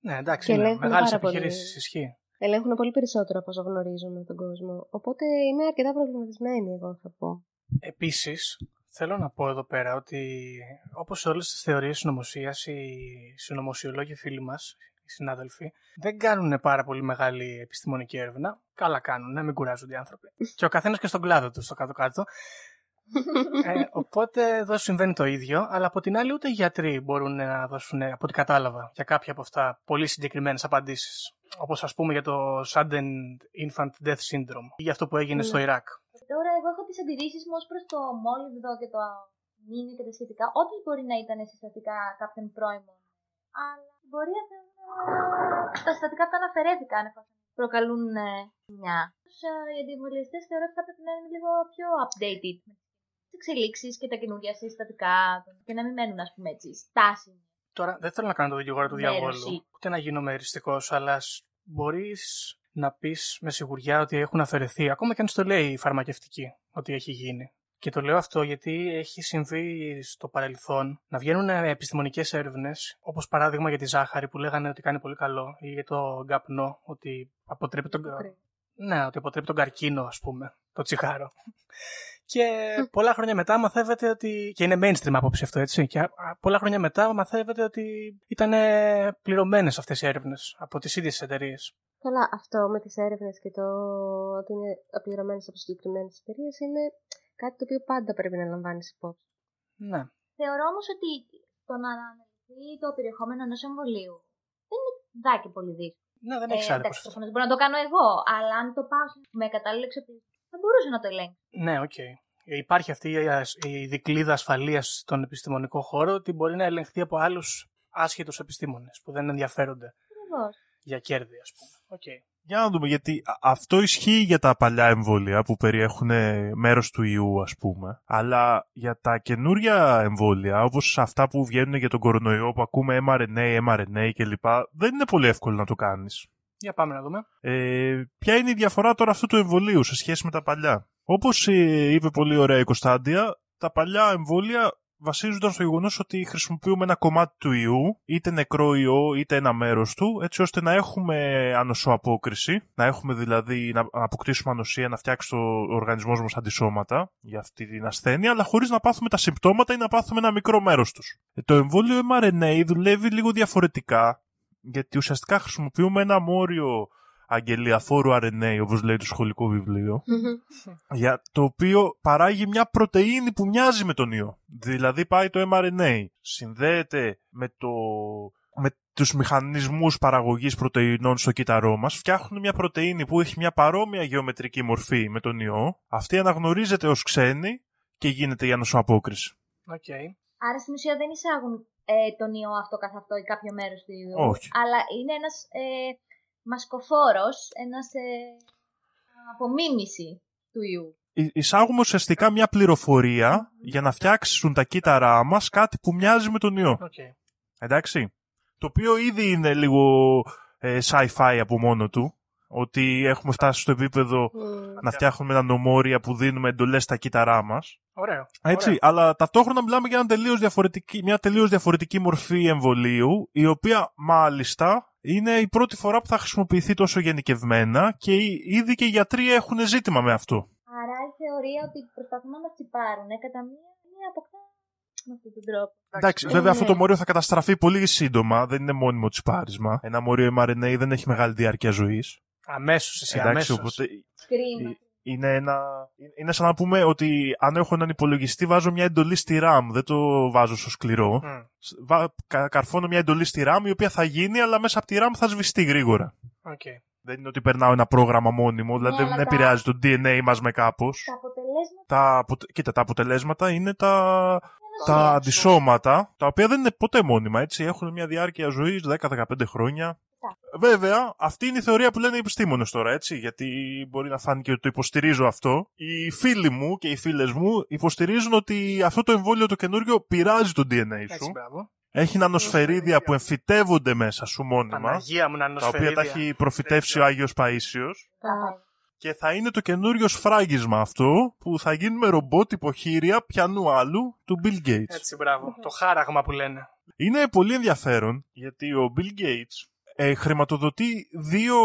Ναι, εντάξει, Και είναι ελέγχουν μεγάλες πάρα πολύ. επιχειρήσεις. Ισχύει. Ελέγχουν πολύ περισσότερο από όσο γνωρίζουμε τον κόσμο. Οπότε είμαι αρκετά προβληματισμένη, εγώ θα πω. Επίσης, θέλω να πω εδώ πέρα ότι όπως σε όλες τις θεωρίες συνωμοσία, οι συνωμοσιολόγοι φίλοι μας, οι συνάδελφοι, δεν κάνουν πάρα πολύ μεγάλη επιστημονική έρευνα. Καλά κάνουν, μην κουράζονται οι άνθρωποι. και ο καθένας και στον κλάδο του, στο κάτω-κάτω. ε, οπότε εδώ συμβαίνει το ίδιο, αλλά από την άλλη ούτε οι γιατροί μπορούν να δώσουν, από ό,τι κατάλαβα, για κάποια από αυτά πολύ συγκεκριμένες απαντήσεις. Όπως ας πούμε για το Sudden Infant Death Syndrome ή για αυτό που έγινε στο Ιράκ. Τώρα, εγώ έχω τις αντιρρήσεις μου ως προς το μόλιβδο και το μήνυ και τα σχετικά. Όντως μπορεί να ήταν συστατικά κάποιων πρώιμων. Αλλά στην πορεία θεωρώ τα συστατικά αυτά αναφερέθηκαν εφόσον προκαλούν ε, μια. Τους, ε, Οι αντιεμβολιαστέ θεωρώ ότι θα πρέπει να είναι λίγο πιο updated με τις εξελίξεις και τα καινούργια συστατικά και να μην μένουν, ας πούμε έτσι, στάσιμοι. Τώρα δεν θέλω να κάνω το δικηγόρο του Μέρωση. διαβόλου, ούτε να γίνω μεριστικό, αλλά μπορείς να πεις με σιγουριά ότι έχουν αφαιρεθεί, ακόμα και αν στο λέει η φαρμακευτική ότι έχει γίνει. Και το λέω αυτό γιατί έχει συμβεί στο παρελθόν να βγαίνουν επιστημονικές έρευνες, όπως παράδειγμα για τη ζάχαρη που λέγανε ότι κάνει πολύ καλό, ή για το γκαπνό, ότι αποτρέπει τον, ναι, ότι αποτρέπει τον καρκίνο, ας πούμε, το τσιγάρο. Και πολλά χρόνια μετά μαθαίνετε ότι. και είναι mainstream άποψη αυτό, έτσι. Και α- α- πολλά χρόνια μετά μαθαίνετε ότι ήταν πληρωμένες αυτές οι έρευνες από τις ίδιες εταιρείες. Καλά, αυτό με τις έρευνες και το ότι είναι απληρωμένες από συγκεκριμένες εταιρείες είναι κάτι το οποίο πάντα πρέπει να λαμβάνεις υπόψη. Ναι. Θεωρώ όμως ότι το να αναλυθεί το περιεχόμενο ενός εμβολίου δεν είναι δά και πολύ δύσκολο. Ναι, δεν Ε, έχει άδικο. εντάξει, προφανώς μπορώ να το κάνω εγώ, αλλά αν το πάω με κατάλληλη εξοπλισμό, θα μπορούσα να το ελέγξω. Ναι, οκ. Υπάρχει αυτή η ασ- η δικλίδα ασφαλείας στον επιστημονικό χώρο ότι μπορεί να ελεγχθεί από άλλους άσχετους επιστήμονες που δεν ενδιαφέρονται Ακριβώς. για κέρδη, ας πούμε. Οκ. Για να δούμε, γιατί α- αυτό ισχύει για τα παλιά εμβόλια που περιέχουν μέρος του ιού, ας πούμε. Αλλά για τα καινούρια εμβόλια, όπως αυτά που βγαίνουν για τον κορονοϊό, που ακούμε mRNA, mRNA κλπ, δεν είναι πολύ εύκολο να το κάνεις. Για πάμε να δούμε. Ε, ποια είναι η διαφορά τώρα αυτού του εμβολίου σε σχέση με τα παλιά; Όπως ε, είπε πολύ ωραία η Κωνσταντία, τα παλιά εμβόλια βασίζονταν στο γεγονός ότι χρησιμοποιούμε ένα κομμάτι του ιού, είτε νεκρό ιό, είτε ένα μέρος του, έτσι ώστε να έχουμε ανοσοαπόκριση, να έχουμε δηλαδή να αποκτήσουμε ανοσία, να φτιάξει το οργανισμό μας αντισώματα για αυτή την ασθένεια, αλλά χωρίς να πάθουμε τα συμπτώματα ή να πάθουμε ένα μικρό μέρος τους. το εμβόλιο mRNA δουλεύει λίγο διαφορετικά γιατί ουσιαστικά χρησιμοποιούμε ένα μόριο αγγελιαφόρου RNA, όπως λέει το σχολικό βιβλίο, για το οποίο παράγει μια πρωτεΐνη που μοιάζει με τον ιό. Δηλαδή πάει το mRNA, συνδέεται με, το, με τους μηχανισμούς παραγωγής πρωτεϊνών στο κύτταρό μας, φτιάχνουν μια πρωτεΐνη που έχει μια παρόμοια γεωμετρική μορφή με τον ιό, αυτή αναγνωρίζεται ως ξένη και γίνεται η ανοσοαπόκριση. Okay. Άρα στην ουσία δεν εισάγουν ε, τον ιό αυτό καθ' αυτό ή κάποιο μέρος του ιού. Όχι. Αλλά είναι ένας ε, μασκοφόρος, ένας ε, απομίμηση του ιού. Ε- Εισάγουμε ουσιαστικά μια πληροφορία για να φτιάξουν τα κύτταρά μας κάτι που μοιάζει με τον ιό. Okay. Εντάξει. Το οποίο ήδη είναι λίγο ε, sci-fi από μόνο του. Ότι έχουμε φτάσει στο επίπεδο να φτιάχνουμε ένα νομόρια που δίνουμε εντολές στα κύτταρά μας. Ωραίο. Έτσι, Ωραίο. αλλά ταυτόχρονα μιλάμε για ένα τελείως διαφορετική, μια τελείως διαφορετική μορφή εμβολίου, η οποία μάλιστα είναι η πρώτη φορά που θα χρησιμοποιηθεί τόσο γενικευμένα και οι- ήδη και οι γιατροί έχουν ζήτημα με αυτό. Άρα η θεωρία ότι προσπαθούν να μας τσιπάρουν κατά μία, μία αποκτά με αυτόν τον τρόπο. Εντάξει, Ε, βέβαια ναι. αυτό το μόριο θα καταστραφεί πολύ σύντομα, δεν είναι μόνιμο τσιπάρισμα. Ένα μόριο mRNA δεν έχει μεγάλη διάρκεια ζωής. Αμέσως εσύ, Εντάξει, αμέσως. οπότε Κρίμα. Είναι, ένα, είναι σαν να πούμε ότι αν έχω έναν υπολογιστή βάζω μια εντολή στη RAM, δεν το βάζω στο σκληρό. Μμ, Βα, κα- καρφώνω μια εντολή στη RAM η οποία θα γίνει αλλά μέσα από τη RAM θα σβηστεί γρήγορα. οκ. Δεν είναι ότι περνάω ένα πρόγραμμα μόνιμο, δηλαδή Ναι, αλλά δεν τα- επηρεάζει το DNA μας με κάπως. Τα αποτελέσματα Τα, αποτε- κοίτα, τα αποτελέσματα είναι τα, τα αντισώματα, τα οποία δεν είναι ποτέ μόνιμα, έτσι. Έχουν μια διάρκεια ζωής 10-15 χρόνια. Βέβαια, αυτή είναι η θεωρία που λένε οι επιστήμονες τώρα, έτσι. Γιατί μπορεί να φάνηκε ότι το υποστηρίζω αυτό. Οι φίλοι μου και οι φίλες μου υποστηρίζουν ότι αυτό το εμβόλιο το καινούριο πειράζει το DNA Έτσι, σου. μπράβο. Έχει νανοσφαιρίδια που εμφυτεύονται μέσα σου μόνιμα. Παναγία μου να Τα οποία τα έχει προφητεύσει ο Άγιος Παΐσιος. τα Και θα είναι το καινούριο σφράγισμα αυτό που θα γίνουμε ρομπότ υποχείρια πιανού άλλου του Bill Gates. Έτσι, μπράβο. Το χάραγμα που λένε. Είναι πολύ ενδιαφέρον γιατί ο Bill Gates ε, χρηματοδοτεί δύο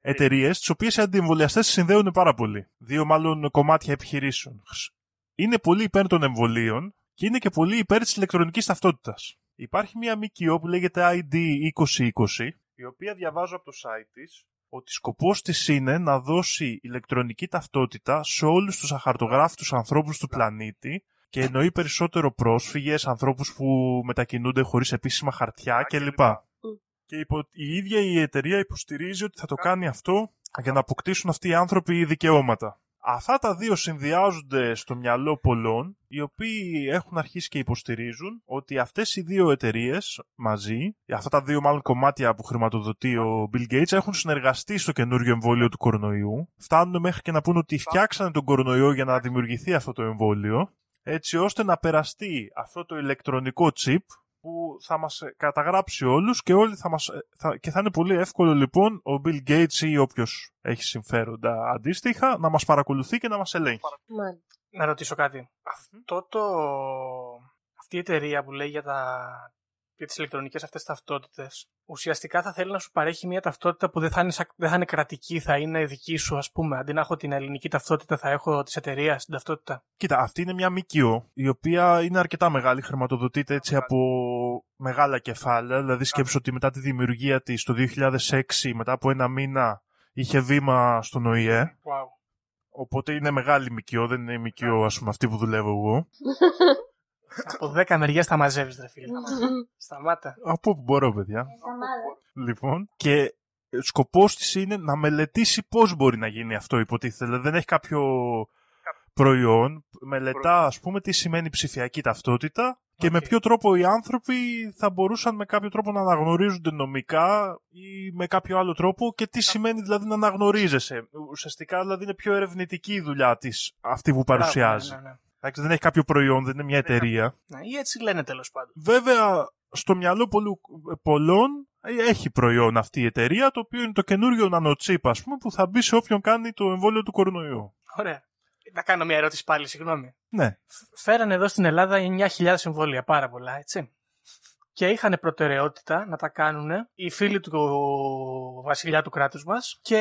εταιρείες, τις οποίες οι αντιεμβολιαστές συνδέουν πάρα πολύ. Δύο μάλλον κομμάτια επιχειρήσεων. Χρ- Είναι πολύ υπέρ των εμβολίων και είναι και πολύ υπέρ της ηλεκτρονικής ταυτότητας. Υπάρχει μια ΜΚΟ που λέγεται ID 2020, η οποία διαβάζω από το site της ότι σκοπός της είναι να δώσει ηλεκτρονική ταυτότητα σε όλους τους αχαρτογράφητους ανθρώπους του πλανήτη και εννοεί περισσότερο πρόσφυγες, ανθρώπους που μετακινούνται χωρίς επίσημα χαρτιά κλπ. Και υπο... η ίδια η εταιρεία υποστηρίζει ότι θα το κάνει αυτό για να αποκτήσουν αυτοί οι άνθρωποι δικαιώματα. Αυτά τα δύο συνδυάζονται στο μυαλό πολλών, οι οποίοι έχουν αρχίσει και υποστηρίζουν ότι αυτές οι δύο εταιρείες μαζί, αυτά τα δύο μάλλον κομμάτια που χρηματοδοτεί ο Bill Gates, έχουν συνεργαστεί στο καινούριο εμβόλιο του κορονοϊού. Φτάνουν μέχρι και να πούν ότι φτιάξανε τον κορονοϊό για να δημιουργηθεί αυτό το εμβόλιο, έτσι ώστε να περαστεί αυτό το ηλεκτρονικό chip που θα μας ε, καταγράψει όλους και όλοι θα μας... ε, Θα, και θα είναι πολύ εύκολο λοιπόν ο Bill Gates ή όποιος έχει συμφέροντα αντίστοιχα να μας παρακολουθεί και να μας ελέγχει. Μάλιστα. Να ρωτήσω κάτι. Αυτό το... Αυτή η εταιρεία που λέει για, τα... για τις ηλεκτρονικές αυτές ταυτότητες ουσιαστικά θα θέλει να σου παρέχει μια ταυτότητα που δεν θα είναι, σα- δεν θα είναι κρατική, θα είναι δική σου ας πούμε. Αντί να έχω την ελληνική ταυτότητα θα έχω της εταιρείας την ταυτότητα. Κοίτα, αυτή είναι μια ΜΚΟ η οποία είναι αρκετά μεγάλη, χρηματοδοτείται έτσι από μεγάλα κεφάλαια. Δηλαδή σκέψου ότι μετά τη δημιουργία της το 2006, μετά από ένα μήνα, είχε βήμα στον ΟΗΕ. Wow. Οπότε είναι μεγάλη ΜΚΟ, δεν είναι η ΜΚΟ ας πούμε αυτή που δουλεύω εγώ. Από 10 μεριές τα μαζεύεις ρε φίλε. Σταμάτα. Από όπου μπορώ παιδιά; Σταμάτα. Λοιπόν, και σκοπός της είναι να μελετήσει πώς μπορεί να γίνει αυτό υποτίθεται. Δηλαδή δεν έχει κάποιο προϊόν. Μελετά, ας πούμε, τι σημαίνει ψηφιακή ταυτότητα και με Οκ. ποιο τρόπο οι άνθρωποι θα μπορούσαν με κάποιο τρόπο να αναγνωρίζονται νομικά ή με κάποιο άλλο τρόπο και τι σημαίνει δηλαδή να αναγνωρίζεσαι. Ουσιαστικά δηλαδή είναι πιο ερευνητική η δουλειά της αυτή που παρουσιάζει. Μπράβο, ναι, ναι, ναι. Εντάξει, δεν έχει κάποιο προϊόν, δεν είναι μια εταιρεία. Ναι, ή έτσι λένε τέλος πάντων. Βέβαια, στο μυαλό πολλού, πολλών ε, έχει προϊόν αυτή η εταιρεία, το οποίο είναι το καινούριο νανοτσίπ, ας πούμε, που θα μπει σε όποιον κάνει το εμβόλιο του κορονοϊού. Ωραία. Να κάνω μια ερώτηση πάλι, συγγνώμη. Ναι. Φέρανε εδώ στην Ελλάδα 9.000 εμβόλια, πάρα πολλά, έτσι. Και είχαν προτεραιότητα να τα κάνουν οι φίλοι του βασιλιά του κράτους μας και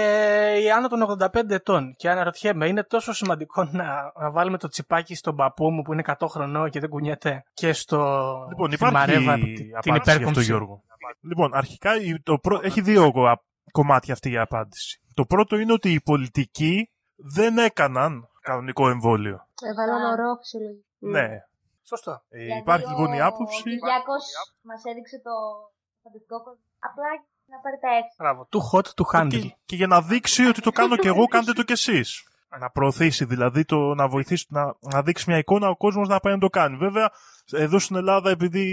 οι άνω των 85 ετών. Και αναρωτιέμαι, είναι τόσο σημαντικό να, να βάλουμε το τσιπάκι στον παππού μου που είναι 100 χρονών και δεν κουνιέται και στο Λοιπόν, στη Μαρέβα, υπάρχει την απάντηση γι' αυτό, υπέρκομψη. Γιώργο. Λοιπόν, αρχικά η- το πρω- έχει δύο α, κομμάτια αυτή η απάντηση. Το πρώτο είναι ότι οι πολιτικοί δεν έκαναν κανονικό εμβόλιο. Έβαλαν Α. ορό φυσιολογικό. Ναι. Σωστό. Ε, Δηλαδή, υπάρχει ο- λοιπόν η άποψη. Ο Κυριάκος μας έδειξε το φανταστικό κόσμο. Απλά να πάρει τα εύσημα. Μπράβο. Too hot to handle. Και, και για να δείξει ότι το κάνω και εγώ, κάντε το κι εσείς. Να προωθήσει δηλαδή, το, να βοηθήσει, να, να δείξει μια εικόνα ο κόσμος να πάει να το κάνει. Βέβαια, εδώ στην Ελλάδα, επειδή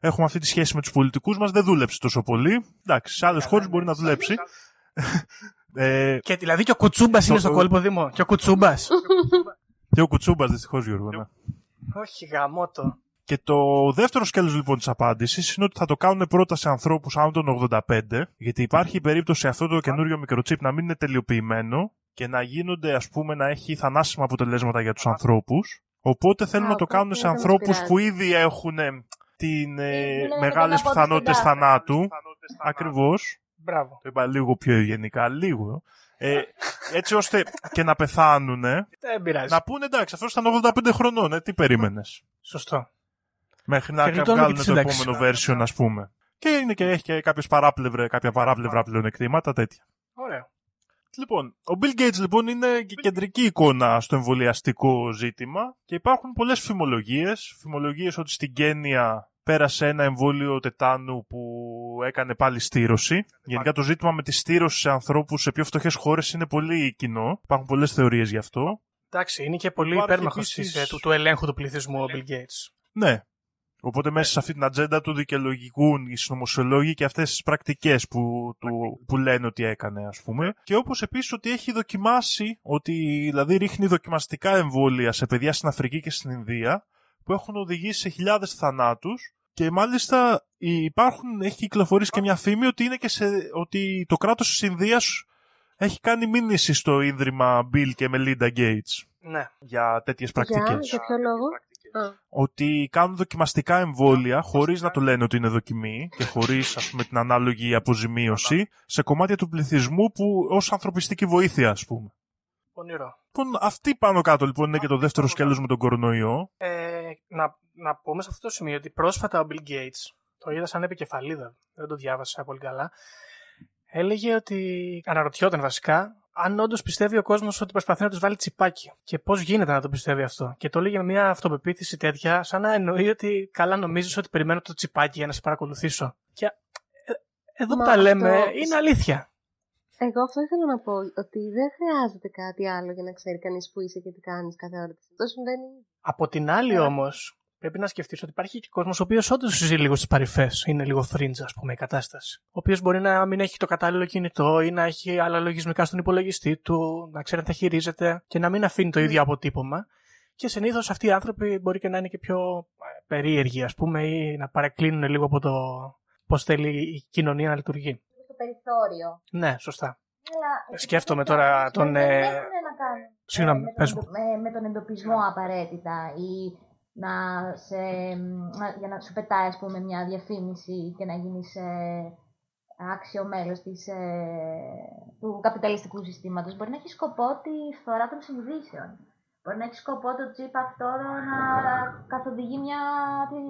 έχουμε αυτή τη σχέση με τους πολιτικούς μας, δεν δούλεψε τόσο πολύ. Εντάξει, σε άλλες χώρες μπορεί να δουλέψει. ε, Και δηλαδή και ο Κουτσούμπας είναι στο Το- κόλπο Δήμο. Και ο Κουτσούμπας. και ο Κουτσούμπας, δυστυχώς, Γιώργο. Ναι. Όχι, γαμότο. Και το δεύτερο σκέλος λοιπόν της απάντησης είναι ότι θα το κάνουν πρώτα σε ανθρώπους άνω των 85, γιατί υπάρχει η περίπτωση αυτό το καινούριο μικροτσίπ να μην είναι τελειοποιημένο και να γίνονται ας πούμε να έχει θανάσιμα αποτελέσματα για τους ανθρώπους. Οπότε θέλουν Α, να το οπότε κάνουν σε δεν μας ανθρώπους πειράζει. που ήδη έχουν ε, την, ε, Είναι μεγάλες ένα πόδι πιθανότητες στην τάφα. θανάτου. Ακριβώς. Μπράβο. Το είπα λίγο πιο γενικά, λίγο. Ε, έτσι ώστε και να πεθάνουν, Δεν πειράζει. να πούνε εντάξει, αυτός ήταν 85 χρονών, ε, τι περίμενες; Σωστό. Μέχρι να Και γλιτώνουμε βγάλουν και το τη σύνταξη. επόμενο version, ας πούμε. Και, είναι και έχει και κάποιες παράπλευρε, κάποια παράπλευρα πλεονεκτήματα, τέτοια. Ωραίο. Λοιπόν, ο Bill Gates λοιπόν είναι και κεντρική εικόνα στο εμβολιαστικό ζήτημα και υπάρχουν πολλές φημολογίες. Φημολογίες ότι στην Κένια πέρασε ένα εμβόλιο τετάνου που έκανε πάλι στήρωση. Γενικά το ζήτημα με τη στήρωση σε ανθρώπους σε πιο φτωχές χώρες είναι πολύ κοινό. Υπάρχουν πολλές θεωρίες γι' αυτό. Εντάξει, είναι και πολύ Υπάρχει υπέρμαχος επίσης- του, του ελέγχου του πληθυσμού ο Bill Gates. Ναι. Οπότε μέσα σε αυτή την ατζέντα του δικαιολογικούν οι συνωμοσιολόγοι και αυτές τις πρακτικές που, του, που λένε ότι έκανε ας πούμε. Και όπως επίσης ότι έχει δοκιμάσει, ότι δηλαδή ρίχνει δοκιμαστικά εμβόλια σε παιδιά στην Αφρική και στην Ινδία που έχουν οδηγήσει σε χιλιάδες θανάτους και μάλιστα υπάρχουν, έχει κυκλοφορήσει και μια φήμη ότι, είναι και σε, ότι το κράτος της Ινδίας έχει κάνει μήνυση στο Ίδρυμα Bill και Melinda Gates Ναι. για τέτοιες Για, πρακτικές για ποιο λόγο; Α, ότι κάνουν δοκιμαστικά εμβόλια χωρίς να το λένε ότι είναι δοκιμή και χωρίς ας πούμε την ανάλογη αποζημίωση σε κομμάτια του πληθυσμού που ως ανθρωπιστική βοήθεια ας πούμε. Πονηρό. Λοιπόν, αυτή πάνω κάτω λοιπόν είναι και το δεύτερο σκέλος με τον κορονοϊό. Ε, να, να πούμε σε αυτό το σημείο ότι πρόσφατα ο Bill Gates, το είδα σαν επικεφαλίδα, δεν το διάβασα πολύ καλά, έλεγε ότι αναρωτιόταν βασικά αν όντως πιστεύει ο κόσμος ότι προσπαθεί να τους βάλει τσιπάκι. Και πώς γίνεται να το πιστεύει αυτό. Και το έλεγε με μια αυτοπεποίθηση τέτοια, σαν να εννοεί ότι καλά νομίζεις ότι περιμένω το τσιπάκι για να σε παρακολουθήσω. Και ε, εδώ που Μα τα λέμε αυτό- είναι αλήθεια. Εγώ αυτό ήθελα να πω ότι δεν χρειάζεται κάτι άλλο για να ξέρει κανείς που είσαι και τι κάνεις κάθε ώρα. Αυτό συμβαίνει. Από την άλλη όμως, πρέπει να σκεφτείς ότι υπάρχει και κόσμος ο οποίος όντως ζει λίγο στις παρυφές. Είναι λίγο fringe, ας πούμε, η κατάσταση. Ο οποίος μπορεί να μην έχει το κατάλληλο κινητό ή να έχει άλλα λογισμικά στον υπολογιστή του, να ξέρει αν τα χειρίζεται και να μην αφήνει το ίδιο αποτύπωμα. Και συνήθως αυτοί οι άνθρωποι μπορεί και να είναι και πιο ε, περίεργοι, ας πούμε, ή να παρεκκλίνουν λίγο από το πώς θέλει η κοινωνία να λειτουργεί. Στο περιθώριο. Ναι, σωστά. Αλλά Σκέφτομαι τώρα τον, Δεν ε, έχουν να κάνουν Συγγνώμη, με, πες τον, μου. εντο- με, με τον εντοπισμό απαραίτητα ή να σε, να- για να σου πετάει ας πούμε μια διαφήμιση και να γίνεις ε, άξιο μέλος της, ε, του καπιταλιστικού συστήματος. Μπορεί να έχει σκοπό τη φθορά των συνειδήσεων. Μπορεί να έχει σκοπό το τσίπ αυτό να καθοδηγεί μια, την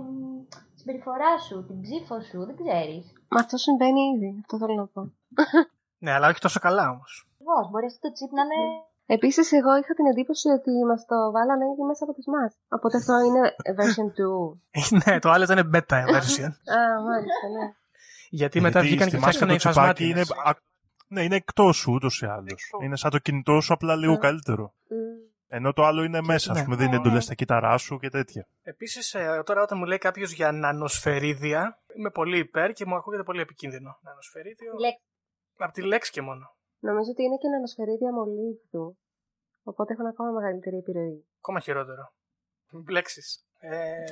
συμπεριφορά σου, την ψήφο σου, δεν ξέρεις. Μα αυτό συμβαίνει ήδη. Αυτό θέλω να πω. Ναι, αλλά όχι τόσο καλά όμως. Ακριβώς, μπορείς αυτό το τσίπ να είναι Επίσης, εγώ είχα την εντύπωση ότι μας το βάλανε ήδη μέσα από τις μας. Οπότε αυτό είναι version 2. ναι, το άλλο ήταν beta version. Α, μάλιστα, ναι. Γιατί μετά Γιατί βγήκαν στη και μάσκα φτιάξανε το οι τσιπάκι είναι, φασμάτινες. α- ναι, είναι εκτός σου ούτως ή άλλως. Είναι σαν το κινητό σου, απλά λίγο Mm. καλύτερο. Μμ. Ενώ το άλλο είναι μέσα, ας ναι. πούμε, δίνει εντολές στα κύτταρά σου και τέτοια. Επίσης, τώρα όταν μου λέει κάποιος για νανοσφαιρίδια, είμαι πολύ υπέρ και μου ακούγεται πολύ επικίνδυνο. Νανοσφαιρίδιο. λέξη. Από τη λέξη και μόνο. Νομίζω ότι είναι και νανοσφαιρίδια μολύβδου. Οπότε έχουν ακόμα μεγαλύτερη επιρροή. Ακόμα χειρότερο. Λέξεις. Ε,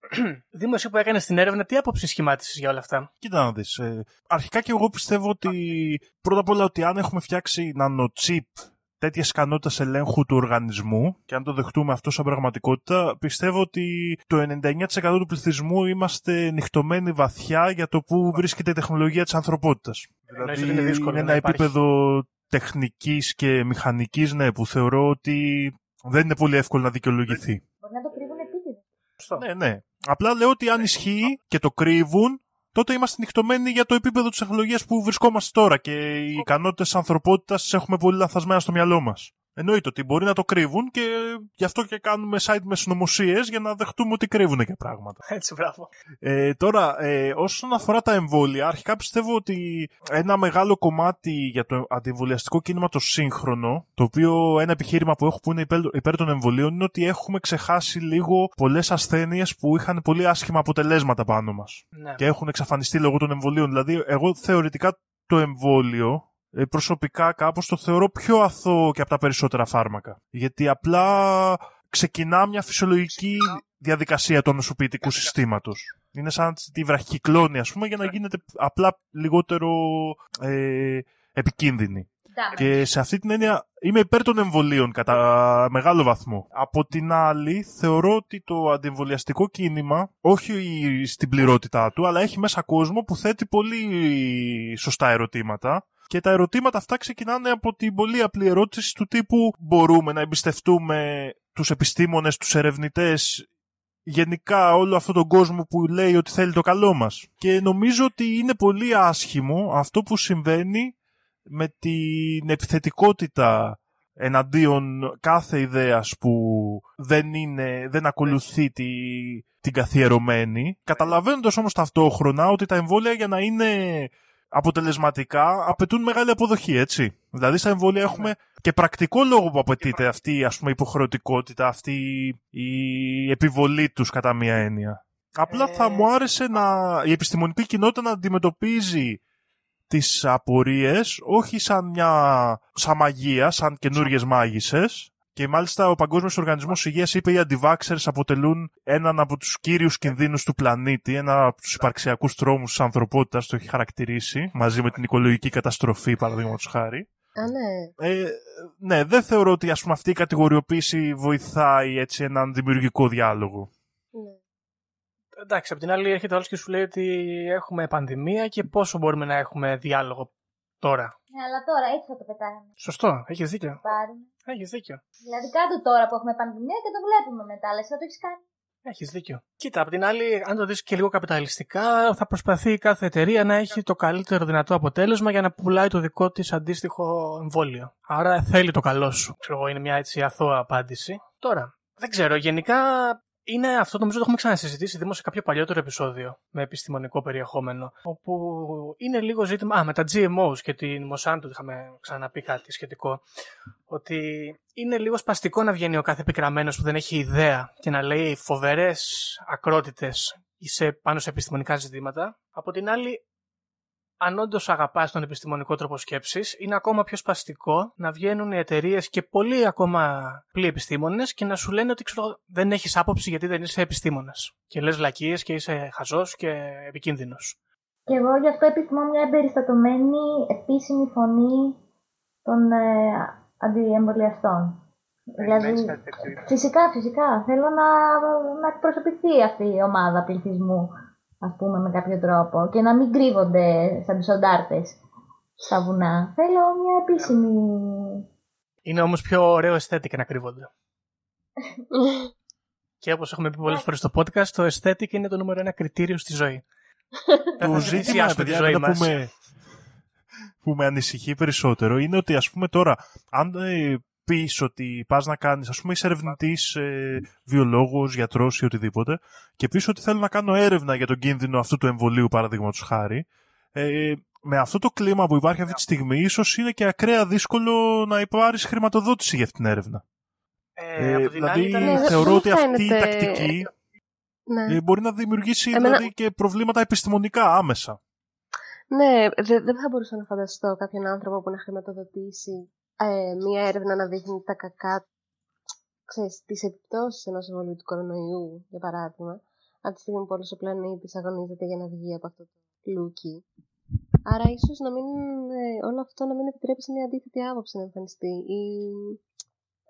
Δήμος, εσύ που έκανες την έρευνα, τι άποψη σχημάτισες για όλα αυτά; Κοίτα να δεις. ε, αρχικά και εγώ πιστεύω ότι πρώτα απ' όλα ότι αν έχουμε φτιάξει νανοτσίπ τέτοια ικανότητα ελέγχου του οργανισμού και αν το δεχτούμε αυτό σαν πραγματικότητα, πιστεύω ότι το 99% του πληθυσμού είμαστε νυχτωμένοι βαθιά για το που βρίσκεται η τεχνολογία της ανθρωπότητας. Εννοείς Δηλαδή ότι είναι δύσκολο είναι να ένα υπάρχει. επίπεδο τεχνικής και μηχανικής, ναι, που θεωρώ ότι δεν είναι πολύ εύκολο να δικαιολογηθεί. Μπορεί να το κρύβουν επίτηδες. Σωστό. Ναι, ναι. Απλά λέω ότι αν ισχύει και το κρύβουν, τότε είμαστε νυχτωμένοι για το επίπεδο της τεχνολογίας που βρισκόμαστε τώρα και οι ικανότητες ανθρωπότητας τις έχουμε πολύ λανθασμένα στο μυαλό μας. Εννοείται ότι μπορεί να το κρύβουν και γι' αυτό και κάνουμε site με συνωμοσίες για να δεχτούμε ότι κρύβουν και πράγματα. Έτσι, μπράβο. Ε, τώρα, ε, όσον αφορά τα εμβόλια, αρχικά πιστεύω ότι ένα μεγάλο κομμάτι για το αντιεμβολιαστικό κίνημα το σύγχρονο, το οποίο ένα επιχείρημα που έχω που είναι υπέρ, υπέρ των εμβολίων, είναι ότι έχουμε ξεχάσει λίγο πολλές ασθένειες που είχαν πολύ άσχημα αποτελέσματα πάνω μας. Ναι. Και έχουν εξαφανιστεί λόγω των εμβολίων. Δηλαδή, εγώ θεωρητικά το εμβόλιο ε, προσωπικά κάπως το θεωρώ πιο αθώο και από τα περισσότερα φάρμακα. Γιατί απλά ξεκινά μια φυσιολογική διαδικασία του νοσοποιητικού συστήματος. Είναι σαν τη βραχυκλώνη, ας πούμε, για να γίνεται απλά λιγότερο ε, επικίνδυνη. Damage. Και σε αυτή την έννοια είμαι υπέρ των εμβολίων κατά μεγάλο βαθμό. Από την άλλη, θεωρώ ότι το αντιεμβολιαστικό κίνημα, όχι στην πληρότητά του, αλλά έχει μέσα κόσμο που θέτει πολύ σωστά ερωτήματα. Και τα ερωτήματα αυτά ξεκινάνε από την πολύ απλή ερώτηση του τύπου μπορούμε να εμπιστευτούμε τους επιστήμονες, τους ερευνητές γενικά όλο αυτόν τον κόσμο που λέει ότι θέλει το καλό μας; Και νομίζω ότι είναι πολύ άσχημο αυτό που συμβαίνει με την επιθετικότητα εναντίον κάθε ιδέας που δεν, είναι, δεν ακολουθεί τη, την καθιερωμένη, καταλαβαίνοντας όμως ταυτόχρονα ότι τα εμβόλια για να είναι αποτελεσματικά απαιτούν μεγάλη αποδοχή, έτσι. Δηλαδή στα εμβόλια έχουμε και πρακτικό λόγο που απαιτείται αυτή ας πούμε, η υποχρεωτικότητα, αυτή η επιβολή τους κατά μία έννοια. Απλά θα μου άρεσε να, η επιστημονική κοινότητα να αντιμετωπίζει τις απορίες όχι σαν μια σαν μαγεία, σαν καινούριες μάγισσες και μάλιστα ο Παγκόσμιος Οργανισμός Υγείας είπε οι αντιβάξερς αποτελούν έναν από τους κύριους κινδύνους του πλανήτη, ένα από τους υπαρξιακούς τρόμους της ανθρωπότητας, το έχει χαρακτηρίσει, μαζί με την οικολογική καταστροφή παραδείγματος χάρη. Α, ναι. Ε, ναι, δεν θεωρώ ότι ας πούμε, αυτή η κατηγοριοποίηση βοηθάει έτσι έναν δημιουργικό διάλογο. ναι. Εντάξει, απ' την άλλη έρχεται άλλος και σου λέει ότι έχουμε πανδημία και πόσο μπορούμε να έχουμε διάλογο τώρα. Ναι, αλλά τώρα έτσι θα το πετάγαμε. Σωστό, έχεις δίκιο. Πάρουμε. Έχεις δίκιο. Δηλαδή κάτω τώρα που έχουμε πανδημία και το βλέπουμε μετά, αλλά εσύ θα το έχεις κάνει. Έχεις δίκιο. Κοίτα, απ' την άλλη, αν το δεις και λίγο καπιταλιστικά, θα προσπαθεί κάθε εταιρεία να έχει το καλύτερο δυνατό αποτέλεσμα για να πουλάει το δικό της αντίστοιχο εμβόλιο. Άρα θέλει το καλό σου. Ξέρω εγώ, είναι μια έτσι αθώα απάντηση. Τώρα, δεν ξέρω, γενικά είναι αυτό, νομίζω το έχουμε ξανασυζητήσει δήμο σε κάποιο παλιότερο επεισόδιο με επιστημονικό περιεχόμενο. Όπου είναι λίγο ζήτημα. Α, με τα GMOs και την Monsanto είχαμε ξαναπεί κάτι σχετικό. Ότι είναι λίγο σπαστικό να βγαίνει ο κάθε επικραμένος που δεν έχει ιδέα και να λέει φοβερές ακρότητες πάνω σε επιστημονικά ζητήματα. Από την άλλη, αν όντως αγαπάς τον επιστημονικό τρόπο σκέψης, είναι ακόμα πιο σπαστικό να βγαίνουν οι εταιρείες και πολλοί ακόμα πλοί επιστήμονες και να σου λένε ότι ξέρω, δεν έχεις άποψη γιατί δεν είσαι επιστήμονας. Και λες βλακίες και είσαι χαζός και επικίνδυνος. Και εγώ γι' αυτό επιθυμώ μια εμπεριστατωμένη επίσημη φωνή των ε, αντιεμβολιαστών. Δηλαδή, φυσικά, φυσικά. Θέλω να, να εκπροσωπηθεί αυτή η ομάδα πληθυσμού, ας πούμε, με κάποιο τρόπο και να μην κρύβονται σαν τους οντάρτες στα βουνά. Θέλω μια επίσημη... Είναι όμως πιο ωραίο αισθέτη και να κρύβονται. και όπως έχουμε πει πολλές φορές στο podcast, το aesthetic είναι το νούμερο ένα κριτήριο στη ζωή. Δεν Το θα ζήτημα, θυσιάσουμε τη παιδιά, ζωή εμένα μας. που, με, που με ανησυχεί περισσότερο είναι ότι ας πούμε τώρα, αν ε, πεις ότι πας να κάνεις, ας πούμε είσαι ερευνητής, ε, βιολόγος, γιατρός ή οτιδήποτε και πεις ότι θέλω να κάνω έρευνα για τον κίνδυνο αυτού του εμβολίου παραδείγματος χάρη, ε, με αυτό το κλίμα που υπάρχει αυτή τη στιγμή ίσως είναι και ακραία δύσκολο να υπάρξει χρηματοδότηση για αυτή την έρευνα. Ε, Ε, από την δηλαδή άλλη ήταν... Ναι, δεν- θεωρώ δεν ότι αυτή η φαίνεται- τακτική Ναι. ε, μπορεί να δημιουργήσει Εμένα- δηλαδή, και προβλήματα επιστημονικά άμεσα. Ναι, δε- δεν θα μπορούσα να φανταστώ κάποιον άνθρωπο που να χρηματοδοτήσει ε, μία έρευνα να δείχνει τα κακά, ξέρεις, τις επιπτώσεις ενός εμβολίου του κορονοϊού, για παράδειγμα, από τη στιγμή που όλος ο πλανήτης αγωνίζεται για να βγει από αυτό το λούκι. Άρα ίσως να μην, ε, όλο αυτό να μην επιτρέψει μια αντίθετη άποψη να εμφανιστεί. Ή,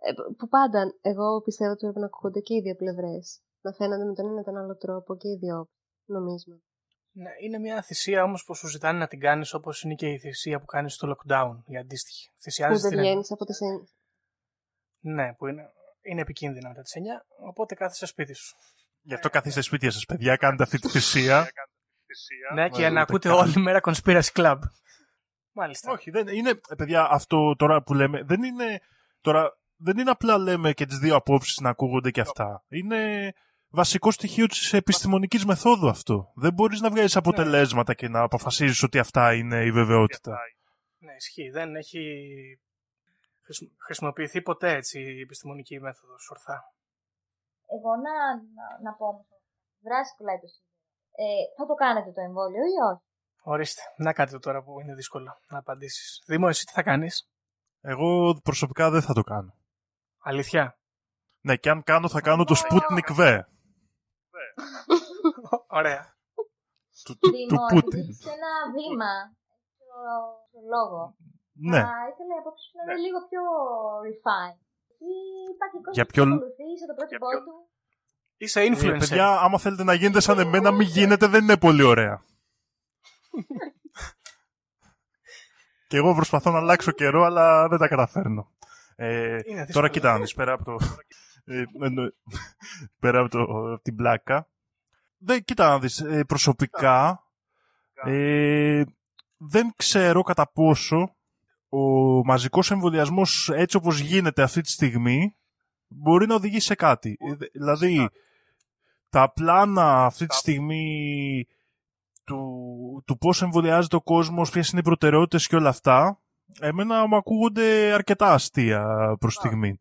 ε, που πάντα εγώ πιστεύω ότι πρέπει να ακούγονται και οι δύο πλευρές. Να φαίνονται με τον ένα ή τον άλλο τρόπο και οι δύο νομίσματα. Ναι, είναι μια θυσία όμως που σου ζητάνε να την κάνεις όπως είναι και η θυσία που κάνεις στο lockdown, η αντίστοιχη. Που Θυσιάζει δεν την. βγαίνεις από τις Ναι, που είναι, είναι επικίνδυνα μετά τις 9, οπότε κάθεσαι σπίτι σου. Γι' αυτό καθίστε σπίτια σας, παιδιά, κάντε αυτή τη θυσία. Ναι, και Ναι, να ούτε ακούτε καν. όλη μέρα Conspiracy Club. Μάλιστα. Όχι, δεν είναι, ε, παιδιά, αυτό τώρα που λέμε, δεν είναι, τώρα, δεν είναι απλά λέμε και τις δύο απόψεις να ακούγονται και αυτά. Είναι βασικό στοιχείο της επιστημονικής μεθόδου αυτό. Δεν μπορείς να βγάλεις αποτελέσματα και να αποφασίζεις ότι αυτά είναι η βεβαιότητα. Ναι, ισχύει. Δεν έχει χρησιμο- χρησιμοποιηθεί ποτέ έτσι η επιστημονική μέθοδος ορθά. Εγώ να, να, να πω όμως, δράση πουλάει το σίδερο. Ε, θα το κάνετε το εμβόλιο ή όχι; Ορίστε. Να κάτι το τώρα που είναι δύσκολο να απαντήσεις. Δήμο, εσύ τι θα κάνεις; Εγώ προσωπικά δεν θα το κάνω. Αλήθεια; Ναι, και αν κάνω θα κάνω το Sputnik V. Ωραία. Του, του, Δήμο, του επειδή Πούτιν. έχεις ένα βήμα στο, στο λόγο. Ναι. Θα ήθελα η απόψη σου να είναι λίγο πιο refined. Ή υπάρχει κόσμος Για που ποιο- ακολουθείς σε το πρόσωπό του. Είσαι Ε, influencer. παιδιά, άμα θέλετε να γίνετε σαν εμένα, μην γίνετε, δεν είναι πολύ ωραία. και εγώ προσπαθώ να αλλάξω καιρό, αλλά δεν τα καταφέρνω. Ε, Είναι δύσκολο. τώρα κοίτα να δεις, πέρα από, το, ε, εννο- πέρα από, το, από την πλάκα. Δεν, κοίτα να δεις, ε, προσωπικά ε, δεν ξέρω κατά πόσο ο μαζικός εμβολιασμός έτσι όπως γίνεται αυτή τη στιγμή μπορεί να οδηγήσει σε κάτι. Ε, δε- Δηλαδή, τα πλάνα αυτή τη στιγμή του, του πώς εμβολιάζεται ο κόσμος, ποιες είναι οι προτεραιότητες και όλα αυτά, εμένα μου ακούγονται αρκετά αστεία προς στιγμή.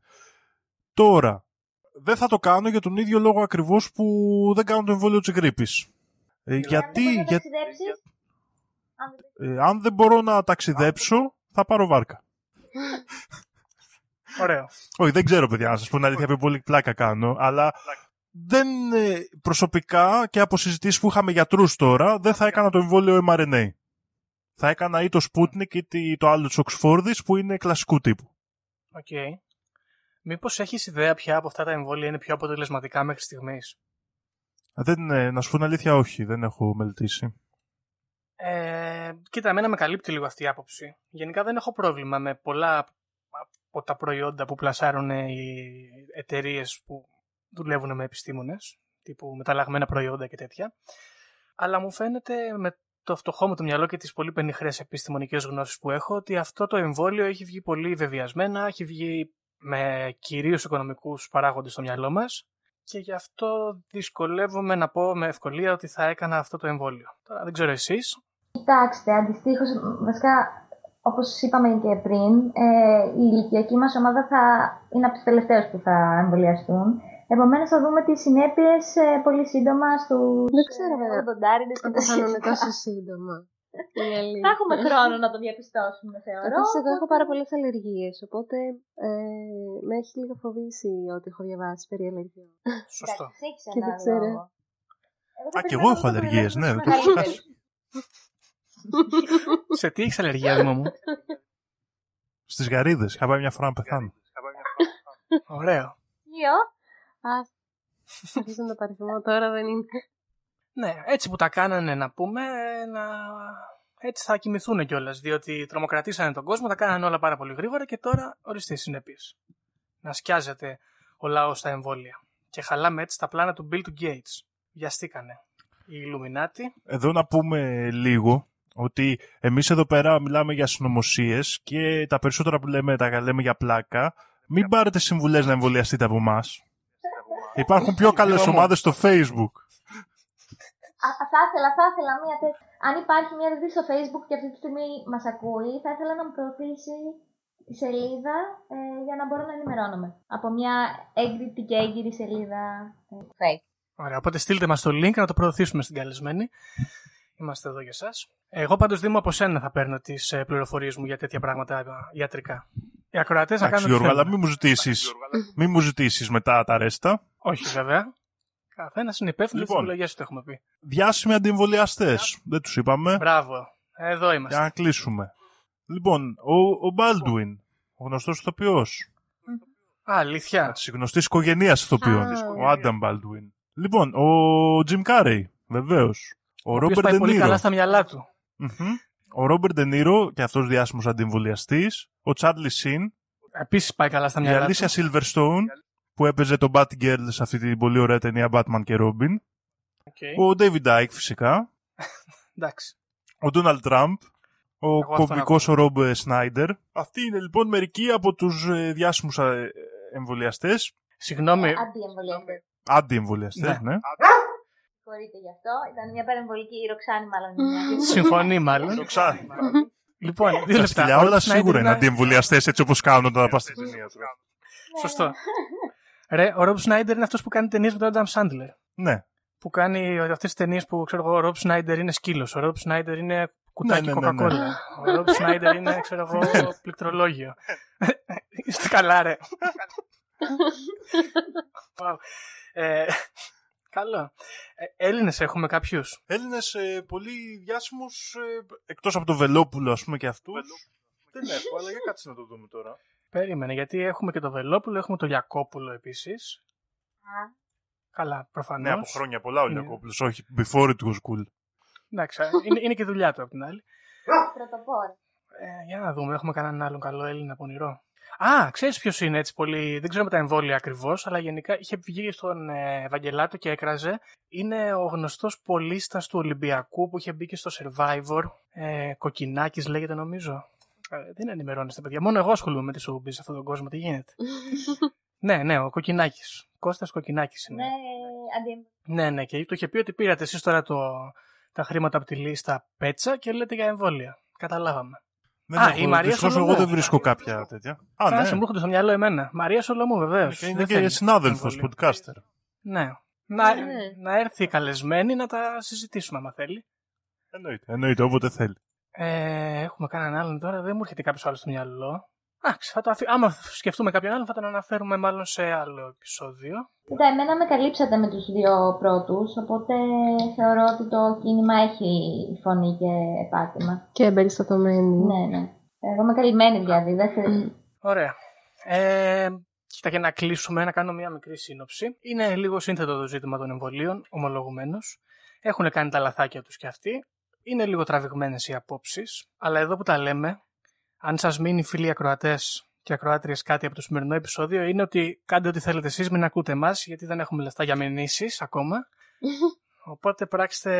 Τώρα, δεν θα το κάνω για τον ίδιο λόγο ακριβώς που δεν κάνω το εμβόλιο της γρήπης. Ε, γιατί, Αν δεν μπορείς να για, ταξιδέψεις, αν δεν- ε, αν δεν μπορώ να ταξιδέψω, θα πάρω βάρκα. Ωραίο. Όχι, δεν ξέρω, παιδιά, να σας πω την αλήθεια, πιο πολύ πλάκα κάνω, αλλά δεν, ε, προσωπικά και από συζητήσεις που είχαμε γιατρούς τώρα, δεν θα έκανα το εμβόλιο mRNA. Θα έκανα ή το Sputnik ή τη- το άλλο της Οξφόρδης που είναι κλασικού τύπου. Οκ. Μήπως έχεις ιδέα ποια από αυτά τα εμβόλια είναι πιο αποτελεσματικά μέχρι στιγμής; Δεν, ε, να σου πω την αλήθεια, όχι, δεν έχω μελετήσει. Ε, κοίτα, εμένα με καλύπτει λίγο αυτή η άποψη. Γενικά δεν έχω πρόβλημα με πολλά από τα προϊόντα που πλασάρουν οι εταιρείες που δουλεύουν με επιστήμονες, τύπου μεταλλαγμένα προϊόντα και τέτοια. Αλλά μου φαίνεται με το φτωχό μου το μυαλό και τις πολύ πενιχρές επιστημονικές γνώσεις που έχω ότι αυτό το εμβόλιο έχει βγει πολύ βεβαιασμένα, έχει βγει με κυρίως οικονομικούς παράγοντες στο μυαλό μας και γι' αυτό δυσκολεύομαι να πω με ευκολία ότι θα έκανα αυτό το εμβόλιο. Τώρα δεν ξέρω εσείς. Κοιτάξτε, αντιστοίχως, βασικά, όπως είπαμε και πριν, ε, η ηλικιακή μας ομάδα θα είναι από τους τελευταίους που θα εμβολιαστούν. Επομένως, θα δούμε τις συνέπειες πολύ σύντομα στους. Δεν ξέρω, βέβαια. οδοντάριδε Θα πεθάνουν τόσο σύντομα. Είναι αλήθεια. Θα έχουμε χρόνο να το διαπιστώσουμε, θεωρώ. Επίσης, εγώ έχω πάρα πολλές αλλεργίες, οπότε ε, με έχει λίγο φοβήσει ό,τι έχω διαβάσει περί αλλεργιών. Σωστό. Εντάξει, έχεις Και ένα δεν ξέρω. λόγο. Α, θα και περιμένω εγώ έχω να το αλλεργίες, προβλέψουμε ναι, στο το έχω μεγαλύτερο. χάσει. Σε τι έχεις αλλεργία, Δήμο μου; Στις γαρίδες, είχα πάει μια φορά να πεθάνω. Ωραίο. Δύο. Α, αρχίζω να το παριθμώ τώρα, δεν είναι. Ναι, έτσι που τα κάνανε να πούμε, να... έτσι θα κοιμηθούν κιόλας. Διότι τρομοκρατήσανε τον κόσμο, τα κάνανε όλα πάρα πολύ γρήγορα και τώρα οριστεί οι συνέπειε. Να σκιάζεται ο λαός στα εμβόλια. Και χαλάμε έτσι τα πλάνα του Bill του Gates. Βιαστήκανε. Οι Illuminati. Εδώ να πούμε λίγο ότι εμείς εδώ πέρα μιλάμε για συνωμοσίες και τα περισσότερα που λέμε τα λέμε για πλάκα. Μην πάρετε συμβουλές να εμβολιαστείτε από εμάς. Υπάρχουν πιο καλές Δρόμο. ομάδες στο Facebook. Α, θα ήθελα, θα ήθελα μία τέτοια. Αν υπάρχει μία τέτοια στο Facebook και αυτή τη στιγμή μας ακούει, θα ήθελα να μου προωθήσει τη σελίδα ε, για να μπορώ να ενημερώνομαι. Από μια έγκριτη και έγκυρη σελίδα ε, fake. Ωραία, οπότε στείλτε μας το link να το προωθήσουμε στην καλεσμένη. Είμαστε εδώ για εσάς. Εγώ πάντως Δήμο από σένα θα παίρνω τις ε, πληροφορίες μου για τέτοια πράγματα ε, ιατρικά. Οι ακροατές θα Εντάξει, κάνουν ό,τι Γιώργο, αλλά θέλουν. μην μου ζητήσεις, μην μου ζητήσεις μετά τα ρέστα. Όχι βέβαια. Καθένας είναι υπεύθυνος Λοιπόν. λοιπόν. επιλογές του, το έχουμε πει. Διάσημοι αντιεμβολιαστές. Δεν τους είπαμε. Μπράβο. Εδώ Για είμαστε. να κλείσουμε. Λοιπόν, ο, ο Baldwin, ο γνωστός ηθοποιός. Α, αλήθεια. Της γνωστής οικογένειας ηθοποιών. Α. Ο Adam Baldwin. Λοιπόν, ο Jim Carrey, βεβαίως. Ο Ο οποίος Robert πάει De πολύ Niro. καλά στα μυαλά του. Μμμ. Ο Robert De Niro, και αυτός διάσημος αντιεμβολιαστής. Ο Charlie Sheen. Επίσης πάει καλά στα Η μυαλά του. Alicia Silverstone, που έπαιζε τον Batgirl σε αυτή την πολύ ωραία ταινία Batman και Robin. Οκ. Ο David Icke, φυσικά. Εντάξει. Ο Ντόναλτ Τραμπ, ο Εγώ αυτόν κομβικός ο Ρόμπ Σνάιντερ. Αυτοί είναι λοιπόν μερικοί από τους ε, διάσημους ε, εμβολιαστές. Συγγνώμη, Αντιεμβολιαστές. Αντιεμβολιαστές, Ναι. ναι. Συγχωρείτε γι' αυτό. Ήταν μια παρεμβολική η Ροξάνη, μάλλον. είναι. συμφωνεί μάλλον. Το ξάδι. λοιπόν, δύο Τα λεπτά. σκυλιά Ο όλα Ρόμπ Σνάιντερ σίγουρα είναι είναι- αντιεμβολιαστές έτσι όπως κάνουν όταν πας στην ταινία τους. Σωστό. Ρε, ο Ρομπ Σνάιντερ είναι αυτός που κάνει ταινίες με τον Άνταμ Σάντλερ. Ναι. Που κάνει αυτές τις ταινίες που ξέρω εγώ, ο Ρομπ Σνάιντερ είναι σκύλος, ο Ρομπ Σνάιντερ είναι κουτάκι Ναι, ναι, ναι, ναι. Coca-Cola. Ο Ρομπ Σνάιντερ είναι, ξέρω εγώ, πληκτρολόγιο. Είστε καλά, ρε. Wow. Ε, καλό. Ε, Έλληνες έχουμε κάποιους; Έλληνες ε, πολύ διάσημους, ε, εκτός από το Βελόπουλο ας πούμε και αυτούς. Δεν έχω, αλλά για κάτσε να το δούμε τώρα. Περίμενε, γιατί έχουμε και το Βελόπουλο, έχουμε το Λιακόπουλο επίσης. Καλά, προφανώ. Ναι, από χρόνια πολλά ο Ναι. Λιακόπουλος, όχι, before it was cool. Εντάξει, είναι, είναι και δουλειά του απ' την άλλη. Πρωτοπόρο. Ε, για να δούμε, έχουμε κανέναν άλλον καλό Έλληνα πονηρό. Α, ξέρεις ποιος είναι έτσι πολύ. Δεν ξέρω με τα εμβόλια ακριβώς, αλλά γενικά είχε βγει στον ε, Ευαγγελάτο και έκραζε. Είναι ο γνωστός πολίστα του Ολυμπιακού που είχε μπει και στο Survivor. Ε, Κοκκινάκης λέγεται νομίζω. Ε, δεν ενημερώνεστε, παιδιά. Μόνο εγώ ασχολούμαι με τη showbiz σε αυτόν τον κόσμο. Τι γίνεται; ναι, ναι, ο Κοκκινάκης. Κώστας Κοκκινάκης είναι. Ναι, αντιεμβολιαστέ. Ναι, ναι, και το είχε πει ότι πήρατε εσείς τώρα το, τα χρήματα από τη λίστα πέτσα και λέτε για εμβόλια. Καταλάβαμε. Δεν Α, έχω, η Μαρία δυστυχώς Σολομού. εγώ δεν βρίσκω κάποια τέτοια. Α, Κάτσε, μου ναι. έρχονται στο μυαλό εμένα. Μαρία Σολομού, βεβαίως. Και είναι και συνάδελφος, podcaster. Ναι. Να, Ναι. να έρθει καλεσμένη να τα συζητήσουμε, άμα θέλει. Εννοείται, εννοείται, όποτε θέλει. Ε, έχουμε κανέναν άλλον τώρα, δεν μου έρχεται κάποιος άλλος στο μυαλό. Εντάξει, θα το αφή... άμα σκεφτούμε κάποιον άλλον, θα τον αναφέρουμε μάλλον σε άλλο επεισόδιο. Κοίτα, εμένα με καλύψατε με τους δύο πρώτους, οπότε θεωρώ ότι το κίνημα έχει φωνή και πάτημα. Και εμπεριστατωμένη. Ναι, ναι. Εγώ είμαι καλυμμένη δηλαδή, δεν θε... Ωραία. Ε, κοίτα και να κλείσουμε, να κάνω μια μικρή σύνοψη. Είναι λίγο σύνθετο το ζήτημα των εμβολίων, ομολογουμένως. Έχουν κάνει τα λαθάκια τους κι αυτοί. Είναι λίγο τραβηγμένες οι απόψεις. Αλλά εδώ που τα λέμε, αν σας μείνει φίλοι ακροατές και ακροάτριες κάτι από το σημερινό επεισόδιο, είναι ότι κάντε ό,τι θέλετε εσείς, μην ακούτε εμάς, γιατί δεν έχουμε λεφτά για μηνύσεις ακόμα. Οπότε πράξτε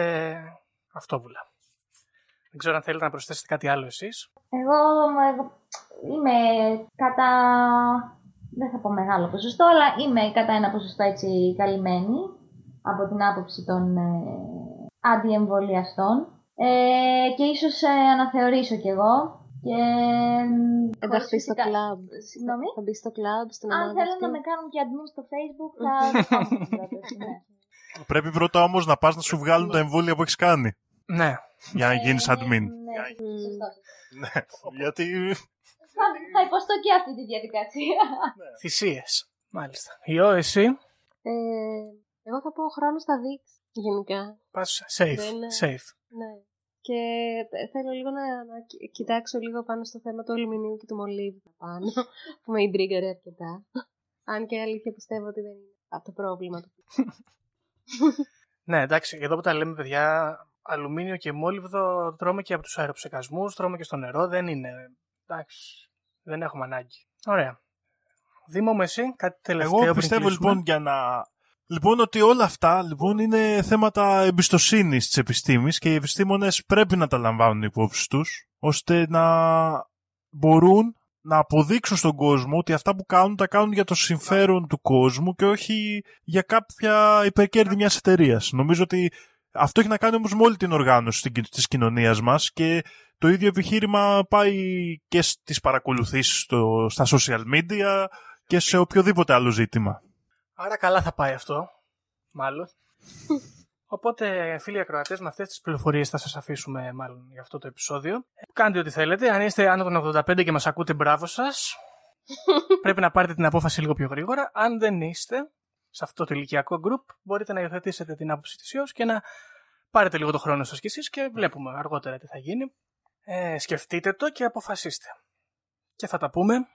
αυτόβουλα. Δεν ξέρω αν θέλετε να προσθέσετε κάτι άλλο εσείς. Εγώ, εγώ είμαι κατά... Δεν θα πω μεγάλο ποσοστό, αλλά είμαι κατά ένα ποσοστό έτσι καλυμμένη από την άποψη των ε, αντιεμβολιαστών. Ε, και ίσως ε, αναθεωρήσω κι εγώ. Και, Ενταχθεί στο φυσικά- κλαμπ. Συγγνώμη; Θα μπεις στο κλαμπ, στην Αν ομάδα θέλουν αυτή. να με κάνουν και admin στο facebook θα το κάνω στην πρόταση, ναι. Πρέπει πρώτα όμως να πας να σου βγάλουν τα εμβόλια που έχεις κάνει. Ναι, Για να γίνεις Ε, admin. Ναι, σωστό. Ναι, γιατί... Θα, θα υποστώ και αυτή τη διαδικασία. θυσίες. Μάλιστα. Ιω, εσύ, Ε, εγώ θα πω ο χρόνος θα δείξει. Γενικά. πας safe. Δεν- safe. Ναι. Και θε- θέλω λίγο να, να κι- κοιτάξω λίγο πάνω στο θέμα του αλουμινίου και του μολύβου πάνω, που με ιντρίγκαρε αρκετά. Αν και αλήθεια πιστεύω ότι δεν είναι αυτό το πρόβλημα του. Ναι, εντάξει, εδώ που τα λέμε, παιδιά, αλουμίνιο και μόλιβδο τρώμε και από τους αεροψεκασμούς, τρώμε και στο νερό, δεν είναι... Εντάξει, δεν έχουμε ανάγκη. Ωραία. Δήμο μου εσύ, κάτι τελευταίο Εγώ πριν πιστεύω κλείσουμε; λοιπόν για να... Λοιπόν ότι όλα αυτά λοιπόν είναι θέματα εμπιστοσύνης της επιστήμης και οι επιστήμονες πρέπει να τα λαμβάνουν υπόψη τους ώστε να μπορούν να αποδείξουν στον κόσμο ότι αυτά που κάνουν τα κάνουν για το συμφέρον του κόσμου και όχι για κάποια υπερκέρδη μιας εταιρείας. Νομίζω ότι αυτό έχει να κάνει όμως με όλη την οργάνωση της κοινωνίας μας και το ίδιο επιχείρημα πάει και στις παρακολουθήσεις στο, στα social media και σε οποιοδήποτε άλλο ζήτημα. Άρα καλά θα πάει αυτό, μάλλον. Οπότε, φίλοι ακροατές, με αυτές τις πληροφορίες θα σας αφήσουμε μάλλον για αυτό το επεισόδιο. Κάντε ό,τι θέλετε. Αν είστε άνω των 85 και μας ακούτε, μπράβο σας. Πρέπει να πάρετε την απόφαση λίγο πιο γρήγορα. Αν δεν είστε σε αυτό το ηλικιακό group, μπορείτε να υιοθετήσετε την άποψη της ΙΟΣ και να πάρετε λίγο το χρόνο σας κι εσείς και βλέπουμε αργότερα τι θα γίνει. Ε, σκεφτείτε το και αποφασίστε. Και θα τα πούμε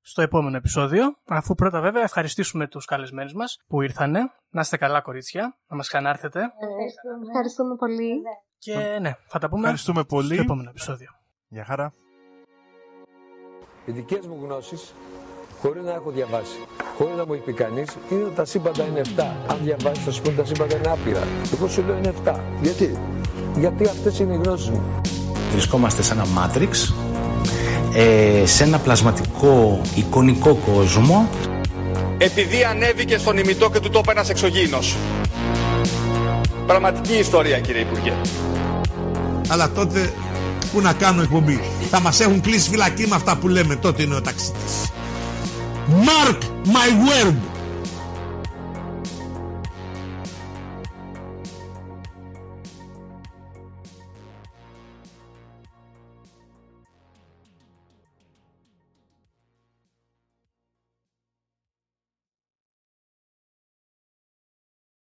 στο επόμενο επεισόδιο. Αφού πρώτα βέβαια ευχαριστήσουμε τους καλεσμένους μας που ήρθανε. Να είστε καλά κορίτσια, να μας ξανάρθετε. Ευχαριστούμε. Ευχαριστούμε πολύ. Και ναι, θα τα πούμε Ευχαριστούμε στο πολύ. επόμενο επεισόδιο. Γεια χαρά. Οι δικές μου γνώσεις, χωρίς να έχω διαβάσει, χωρίς να μου έχει πει κανείς, είναι ότι τα σύμπαντα είναι 7. Αν διαβάσεις, θα σου πούνε τα σύμπαντα είναι άπειρα. Εγώ σου λέω είναι 7. Γιατί; Γιατί αυτές είναι οι γνώσεις μου. Βρισκόμαστε σε ένα μάτριξ, ε, σε ένα πλασματικό εικονικό κόσμο. Επειδή ανέβηκε στον ημιτό και του τόπου ένας εξωγήινος. Πραγματική ιστορία κύριε Υπουργέ. Αλλά τότε που να κάνω εκπομπή; Θα μας έχουν κλείσει φυλακή με αυτά που λέμε τότε είναι ο ταξίτης. Mark my word.